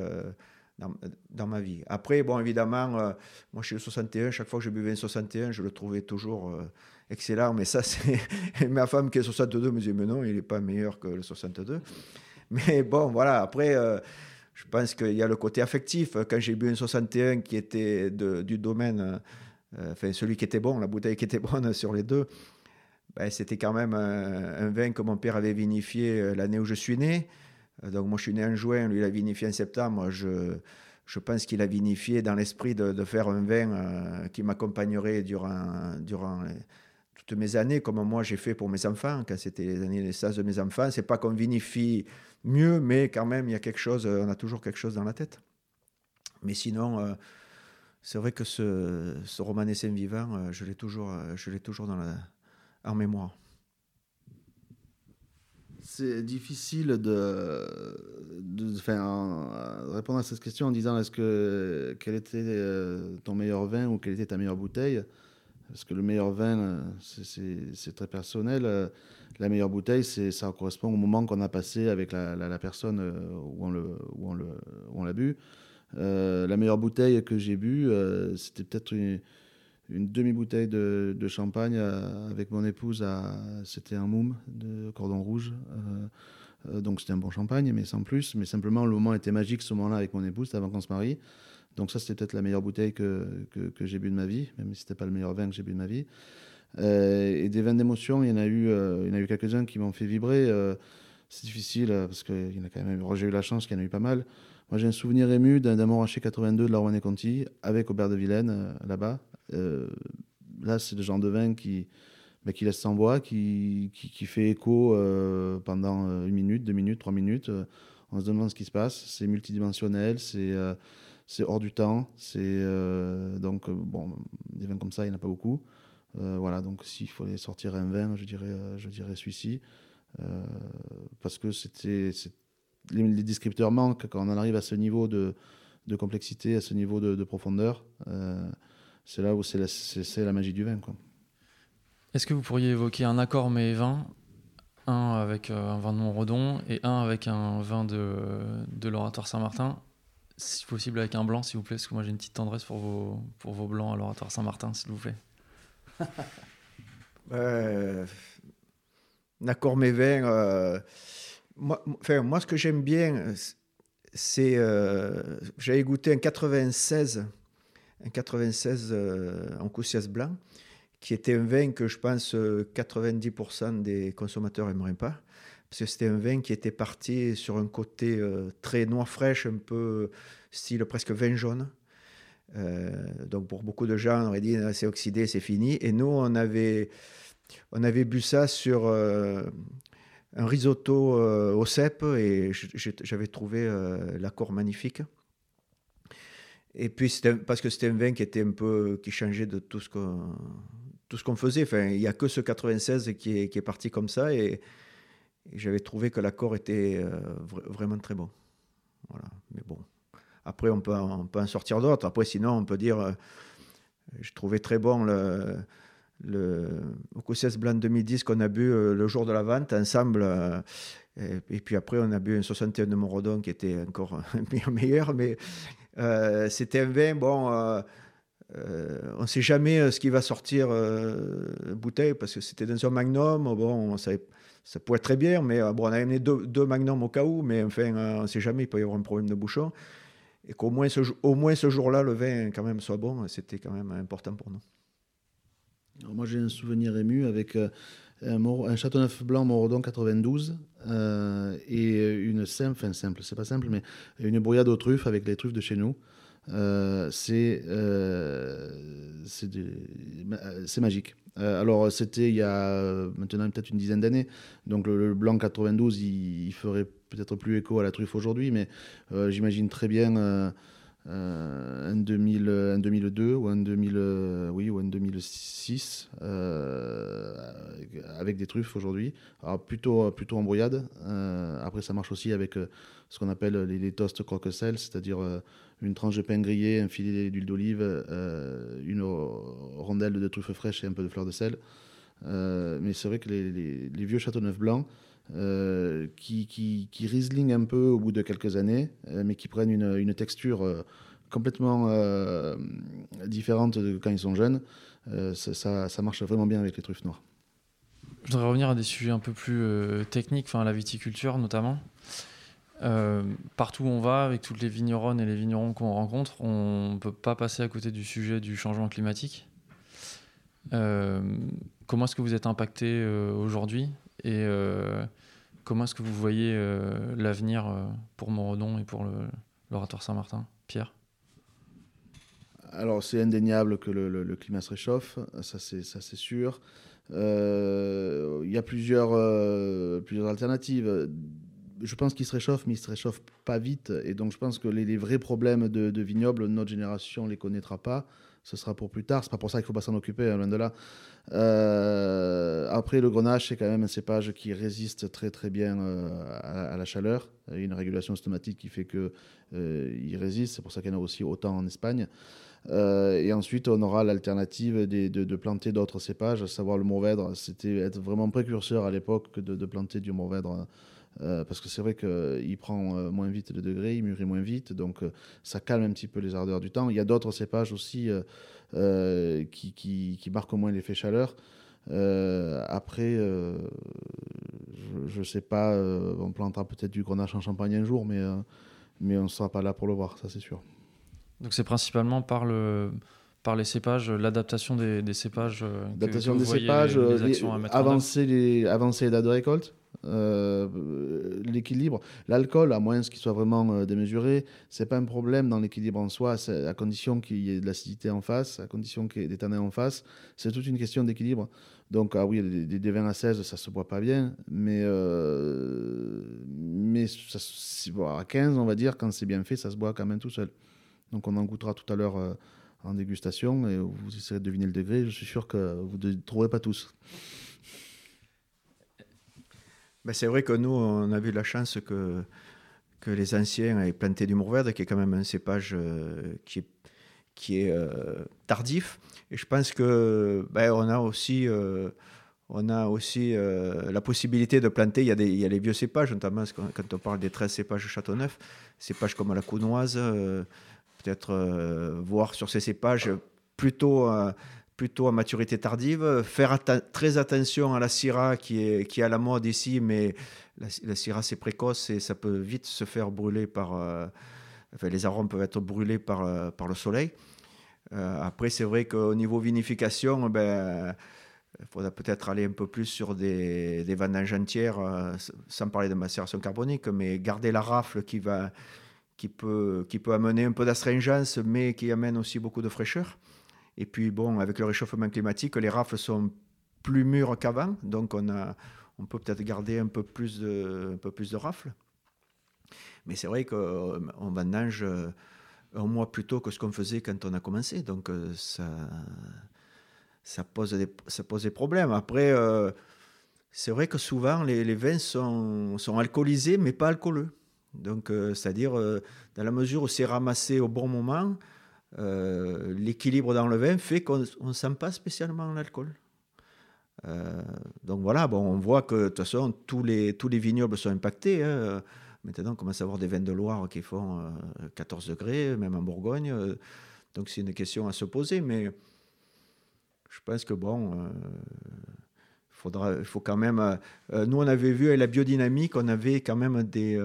S1: dans, ma vie. Après, bon, évidemment, euh, moi je suis le 61, chaque fois que je buvais un 61, je le trouvais toujours euh, excellent. Mais ça, (laughs) c'est. Ma femme qui est 62 me disait, mais non, il n'est pas meilleur que le 62. Mais bon, voilà, après. euh, je pense qu'il y a le côté affectif. Quand j'ai bu un 61 qui était du domaine, enfin celui qui était bon, la bouteille qui était bonne sur les deux, ben, c'était quand même un, un vin que mon père avait vinifié l'année où je suis né. Euh, Donc moi je suis né en juin, lui il a vinifié en septembre. Je, je pense qu'il a vinifié dans l'esprit de, faire un vin euh, qui m'accompagnerait durant, durant toutes mes années, comme moi j'ai fait pour mes enfants, quand c'était les années de naissance de mes enfants. C'est pas qu'on vinifie mieux, mais quand même il y a quelque chose, euh, on a toujours quelque chose dans la tête. Mais sinon, c'est vrai que ce, ce romanesque vivant, euh, je l'ai toujours, je toujours dans la, en mémoire.
S5: C'est difficile de, de, enfin, répondre à cette question en disant est-ce que quel était euh, ton meilleur vin ou quelle était ta meilleure bouteille? Parce que le meilleur vin, c'est très personnel. La meilleure bouteille, ça correspond au moment qu'on a passé avec la, la, personne où on l'a où on le, où on bu. Euh, la meilleure bouteille que j'ai bu, euh, c'était peut-être une, demi-bouteille de, champagne euh, avec mon épouse. C'était un moum de cordon rouge. donc c'était un bon champagne, mais sans plus. Mais simplement, le moment était magique ce moment-là avec mon épouse, avant qu'on se marie. Donc ça, c'était peut-être la meilleure bouteille que, que, j'ai bu de ma vie, même si c'était pas le meilleur vin que j'ai bu de ma vie. et des vins d'émotion, il y en a eu, eu quelques-uns qui m'ont fait vibrer. c'est difficile parce que il y. J'ai eu la chance qu'il y en a eu pas mal. Moi, j'ai un souvenir ému d'un Montrachet 82 de la Rouen et Conti avec Aubert de Vilaine euh, là-bas. Euh, là, c'est le genre de vin qui, bah, qui laisse sans voix, qui, qui, fait écho euh, pendant une minute, deux minutes, trois minutes. on se demande ce qui se passe. C'est multidimensionnel, c'est c'est hors du temps. C'est donc bon, des vins comme ça, il n'y en a pas beaucoup. voilà, donc s'il fallait sortir un vin, je dirais, je dirais celui-ci, parce que c'était les, descripteurs manquent quand on en arrive à ce niveau de, de complexité, à ce niveau de, profondeur. Euh, c'est là où c'est la, la, magie du vin.
S2: Est-ce que vous pourriez évoquer un accord mais vin? Un avec euh, un vin de Montredon et un avec un vin de, de l'oratoire Saint-Martin si possible avec un blanc s'il vous plaît parce que moi j'ai une petite tendresse pour vos, pour vos blancs à l'oratoire Saint-Martin s'il vous plaît (laughs)
S1: euh, un accord mes vins euh, moi, enfin, moi, ce que j'aime bien, c'est. Euh, J'avais goûté un 96, un 96 euh, en Coussias blanc, qui était un vin que je pense 90% euh, des consommateurs n'aimeraient pas. Parce que c'était un vin qui était parti sur un côté euh, très noir fraîche, un peu style presque vin jaune. donc pour beaucoup de gens, on aurait dit c'est oxydé, c'est fini. Et nous, on avait, on avait bu ça sur un risotto au cèpe et j'avais trouvé l'accord magnifique. Et puis parce que c'était un vin qui était un peu qui changeait de tout ce qu'on tout faisait. Enfin, il y a que ce 96 qui est, qui est parti comme ça et, j'avais trouvé que l'accord était euh, vraiment très bon. Voilà. Mais bon, après on peut on peut en sortir d'autres. Après sinon on peut dire, je trouvais très bon le le Ocossias Blanc 2010 qu'on a bu euh, le jour de la vente ensemble. Euh, et, puis après, on a bu un 61 de Morodon qui était encore (laughs) meilleur. Mais euh, c'était un vin, bon, on ne sait jamais ce qui va sortir bouteille parce que c'était dans un magnum. Bon, ça, pouvait être très bien, mais bon, on a amené deux, magnums au cas où, mais enfin, on ne sait jamais, il peut y avoir un problème de bouchon. Et qu'au moins ce, au moins ce jour-là, le vin quand même soit bon, c'était quand même important pour nous
S5: moi, j'ai un souvenir ému avec euh, un, un Châteauneuf blanc Morodon 92 euh, et une simple, simple, c'est pas simple, mais une brouillade aux truffes avec les truffes de chez nous. Euh, c'est c'est magique. alors, c'était il y a maintenant peut-être une dizaine d'années. Donc, le, blanc 92, il, ferait peut-être plus écho à la truffe aujourd'hui, mais j'imagine très bien euh, un, 2000, un 2002 ou un, 2000, euh, 2006 euh, avec des truffes aujourd'hui. Alors plutôt, plutôt en brouillade. après, ça marche aussi avec ce qu'on appelle les, toasts croque-sel, c'est-à-dire une tranche de pain grillé, un filet d'huile d'olive, une rondelle de truffes fraîches et un peu de fleur de sel. mais c'est vrai que les, les, vieux Châteauneuf blancs, euh, qui, qui, qui un peu au bout de quelques années, euh, mais qui prennent une, texture euh, complètement différente quand ils sont jeunes. Ça, ça, marche vraiment bien avec les truffes noires.
S2: Je voudrais revenir à des sujets un peu plus techniques, enfin la viticulture notamment. partout où on va, avec toutes les vigneronnes et les vignerons qu'on rencontre, on ne peut pas passer à côté du sujet du changement climatique. comment est-ce que vous êtes impacté aujourd'hui? Et euh, comment est-ce que vous voyez euh, l'avenir euh, pour Morodon et pour l'oratoire Saint-Martin Pierre?
S5: Alors c'est indéniable que le, climat se réchauffe, ça c'est sûr. Il y a plusieurs plusieurs alternatives. Je pense qu'il se réchauffe, mais il se réchauffe pas vite. Et donc, je pense que les, vrais problèmes de, de vignoble, notre génération les connaîtra pas. Ce sera pour plus tard. C'est pas pour ça qu'il faut pas s'en occuper, hein, loin de là. Euh, après, le grenache, c'est quand même un cépage qui résiste très très bien euh, à, la chaleur. Il y a une régulation stomatique qui fait que euh, il résiste. C'est pour ça qu'il y en a aussi autant en Espagne. et ensuite, on aura l'alternative de, planter d'autres cépages, à savoir le mourvèdre. C'était être vraiment précurseur à l'époque de, de planter du mourvèdre euh, parce que c'est vrai qu'il prend euh, moins vite le degré, il mûrit moins vite, donc euh, ça calme un petit peu les ardeurs du temps. Il y a d'autres cépages aussi qui, qui, qui, marquent moins l'effet chaleur. après, je ne sais pas, on plantera peut-être du grenache en champagne un jour, mais, mais on ne sera pas là pour le voir, ça c'est sûr.
S2: Donc c'est principalement par le par les cépages, l'adaptation des, des, cépages.
S5: L'adaptation des cépages, avancer, les, avancer les dates de récolte, euh, l'équilibre. L'alcool, à moins qu'il soit vraiment euh, démesuré, c'est pas un problème dans l'équilibre en soi, à condition qu'il y ait de l'acidité en face, à condition qu'il y ait des tanins en face. C'est toute une question d'équilibre. Donc, ah oui, des, vins à 16, ça se boit pas bien, mais, euh, mais à 15, on va dire, quand c'est bien fait, ça se boit quand même tout seul. Donc, on en goûtera tout à l'heure en dégustation et vous essaierez de deviner le degré. Je suis sûr que vous ne trouverez pas tous.
S1: Ben, c'est vrai que nous, on a eu la chance que, que les anciens aient planté du Mourvèdre, qui est quand même un cépage euh, qui est, qui est euh, tardif. Et je pense que ben, on a aussi, euh, on a aussi la possibilité de planter. Il y, a des, il y a les vieux cépages, notamment quand on parle des 13 cépages Châteauneuf, cépages comme la counoise, peut-être voir sur ces cépages plutôt plutôt à maturité tardive. Faire très attention à la Syrah qui est, qui à la mode ici, mais la, Syrah c'est précoce et ça peut vite se faire brûler par. Euh, les arômes peuvent être brûlés par, euh, par le soleil. Euh, après, c'est vrai qu'au niveau vinification, ben, il faudra peut-être aller un peu plus sur des, des vendanges entières, sans parler de macération carbonique, mais garder la rafle qui, va, qui, peut, qui peut amener un peu d'astringence, mais qui amène aussi beaucoup de fraîcheur. Et puis, bon, avec le réchauffement climatique, les rafles sont plus mûres qu'avant, donc on, peut peut-être garder un peu plus de, rafles. Mais c'est vrai qu'on vendange euh, un mois plus tôt que ce qu'on faisait quand on a commencé, donc euh, ça, pose des, problèmes. Après, euh, c'est vrai que souvent les, vins sont, sont alcoolisés, mais pas alcooleux. Donc, c'est-à-dire, dans la mesure où c'est ramassé au bon moment, euh, l'équilibre dans le vin fait qu'on ne sent pas spécialement l'alcool. Euh, donc voilà, bon, on voit que de toute façon, tous les, tous les vignobles sont impactés. Hein. Maintenant, on commence à avoir des vins de Loire qui font 14 euh, degrés, même en Bourgogne. donc c'est une question à se poser, mais je pense que bon, il faut quand même. nous, on avait vu à la biodynamique, on avait quand même des,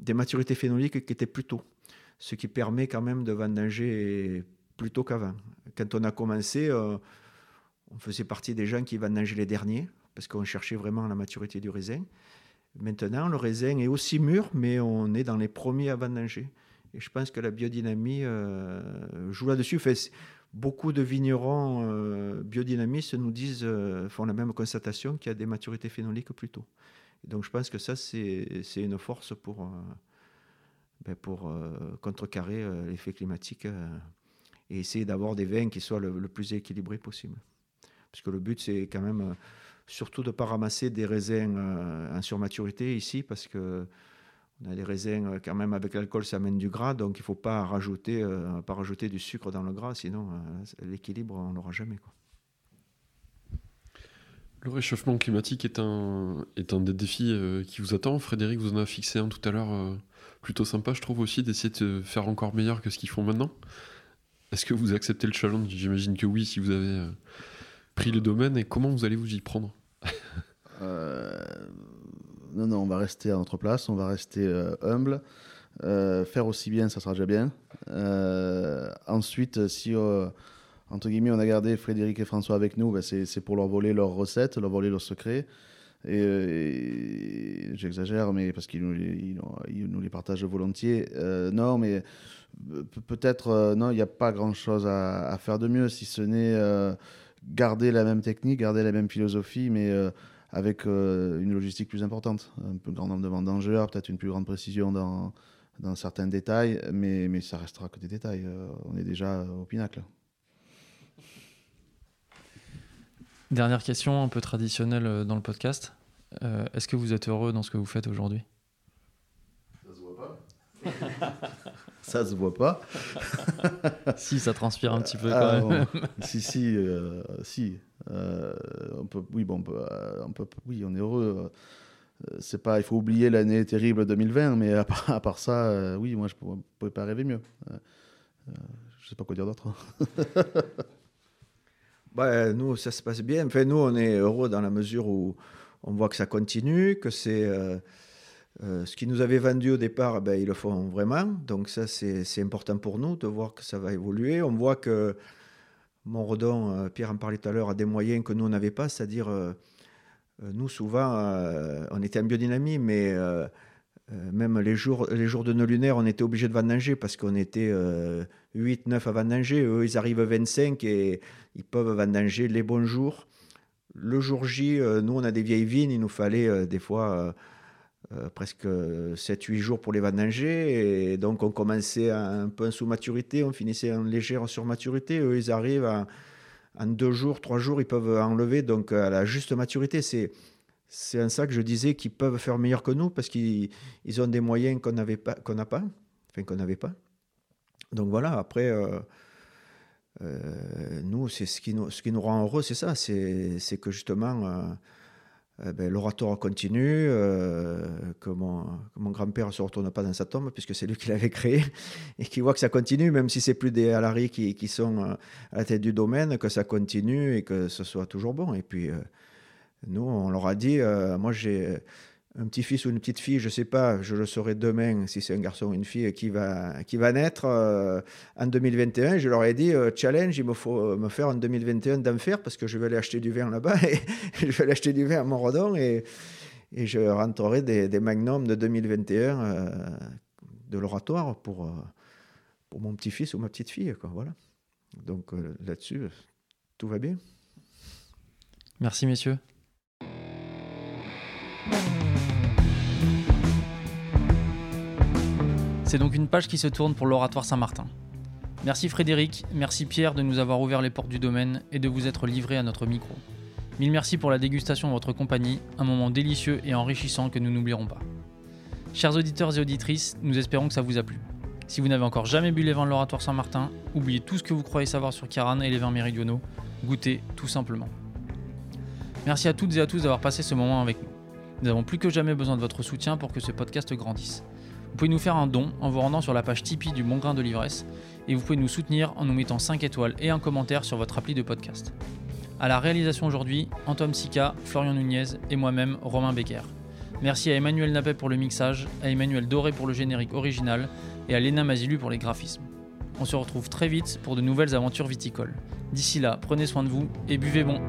S1: des maturités phénoliques qui étaient plus tôt ce qui permet quand même de vendanger plus tôt qu'avant. Quand on a commencé, euh, on faisait partie des gens qui vendangeaient les derniers, parce qu'on cherchait vraiment la maturité du raisin. Maintenant, le raisin est aussi mûr, mais on est dans les premiers à vendanger. Et je pense que la biodynamie euh, joue là-dessus. beaucoup de vignerons euh, biodynamistes nous disent, font la même constatation qu'il y a des maturités phénoliques plus tôt. Donc je pense que ça, c'est une force pour, pour euh, contrecarrer euh, l'effet climatique euh, et essayer d'avoir des vins qui soient le, plus équilibrés possible. Parce que le but, c'est quand même surtout de ne pas ramasser des raisins en surmaturité ici, parce que on a des raisins, quand même, avec l'alcool, ça amène du gras, donc il ne faut pas rajouter, du sucre dans le gras, sinon l'équilibre, on l'aura jamais.
S3: Le réchauffement climatique est un, est un des défis qui vous attend. Frédéric vous en a fixé un tout à l'heure plutôt sympa, je trouve aussi, d'essayer de faire encore meilleur que ce qu'ils font maintenant. Est-ce que vous acceptez le challenge? J'imagine que oui, si vous avez euh, pris le domaine. Et comment vous allez vous y prendre? (laughs)
S5: Euh, Non, non, on va rester à notre place, on va rester euh, humble. faire aussi bien, ça sera déjà bien. ensuite, si entre guillemets on a gardé Frédéric et François avec nous, ben, c'est pour leur voler leurs recettes, leur voler leurs secrets. Et, j'exagère, mais parce qu'ils nous, les partagent volontiers. Euh, non, mais peut-être, euh, non, il n'y a pas grand-chose à, faire de mieux, si ce n'est euh, garder la même technique, garder la même philosophie, mais avec une logistique plus importante, un plus grand nombre de vendangeurs, peut-être une plus grande précision dans, dans certains détails, mais, mais ça restera que des détails. on est déjà au pinacle.
S2: Dernière question un peu traditionnelle dans le podcast. Est-ce que vous êtes heureux dans ce que vous faites aujourd'hui?
S5: Ça se voit pas. (laughs) ça se voit pas. (laughs)
S2: si, ça transpire un petit peu quand ah, même. (laughs)
S5: si, si, euh, si. Euh, on peut, oui, bon, on peut, oui, on est heureux. Euh, c'est pas, il faut oublier l'année terrible 2020, mais à part, ça, oui, moi, je ne pouvais pas rêver mieux. je sais pas quoi dire d'autre.
S1: bah, nous, ça se passe bien. Enfin, nous, on est heureux dans la mesure où on voit que ça continue, que c'est euh, ce qu'ils nous avaient vendu au départ, ben, ils le font vraiment. Donc ça, c'est important pour nous de voir que ça va évoluer. On voit que Montredon, euh, Pierre en parlait tout à l'heure, a des moyens que nous, on n'avait pas. C'est-à-dire, euh, nous, souvent, on était en biodynamie, mais même les jours, les jours de nos lunaires, on était obligé de vendanger parce qu'on était 8, 9 à vendanger. Eux, ils arrivent 25 et ils peuvent vendanger les bons jours. Le jour J, nous, on a des vieilles vignes, il nous fallait des fois euh, presque 7-8 jours pour les vendanger. Et donc, on commençait un peu en sous-maturité, on finissait en légère sur-maturité. Eux, ils arrivent en 2 jours, 3 jours, ils peuvent enlever. Donc, à la juste maturité, c'est. C'est un ça que je disais qu'ils peuvent faire meilleur que nous parce qu'ils ils ont des moyens qu'on n'avait pas, qu'on n'a pas, enfin qu'on n'avait pas. Donc voilà. Après, euh, euh, nous, c'est ce qui nous, rend heureux, c'est ça, c'est, que justement, euh, ben, l'oratoire continue, euh, que mon, grand-père ne se retourne pas dans sa tombe, puisque c'est lui qui l'avait créé, (laughs) et qui voit que ça continue, même si c'est plus des Alari qui, sont euh, à la tête du domaine, que ça continue et que ce soit toujours bon. Et puis, nous, on leur a dit, moi j'ai un petit-fils ou une petite fille, je ne sais pas, je le saurai demain si c'est un garçon ou une fille qui va, qui va naître euh, en 2021. Je leur ai dit, euh, challenge, il me faut euh, me faire en 2021 d'enfer parce que je vais aller acheter du vin là-bas (laughs) et je vais aller acheter du vin à Montredon et, et je rentrerai des, des magnums de 2021 de l'oratoire pour, pour mon petit-fils ou ma petite fille. Quoi, voilà. Donc là-dessus, tout va bien.
S2: Merci messieurs. C'est donc une page qui se tourne pour l'Oratoire Saint-Martin. Merci Frédéric, merci Pierre de nous avoir ouvert les portes du domaine et de vous être livré à notre micro. Mille merci pour la dégustation de votre compagnie, un moment délicieux et enrichissant que nous n'oublierons pas. Chers auditeurs et auditrices, nous espérons que ça vous a plu. Si vous n'avez encore jamais bu les vins de l'Oratoire Saint-Martin, oubliez tout ce que vous croyez savoir sur Kiran et les vins méridionaux, goûtez tout simplement. Merci à toutes et à tous d'avoir passé ce moment avec nous. Nous avons plus que jamais besoin de votre soutien pour que ce podcast grandisse. Vous pouvez nous faire un don en vous rendant sur la page Tipeee du Bon Grain de l'Ivresse et vous pouvez nous soutenir en nous mettant 5 étoiles et un commentaire sur votre appli de podcast. À la réalisation aujourd'hui, Antoine Sica, Florian Nunez et moi-même, Romain Becker. Merci à Emmanuel Napet pour le mixage, à Emmanuel Doré pour le générique original et à Léna Mazilu pour les graphismes. On se retrouve très vite pour de nouvelles aventures viticoles. D'ici là, prenez soin de vous et buvez bon.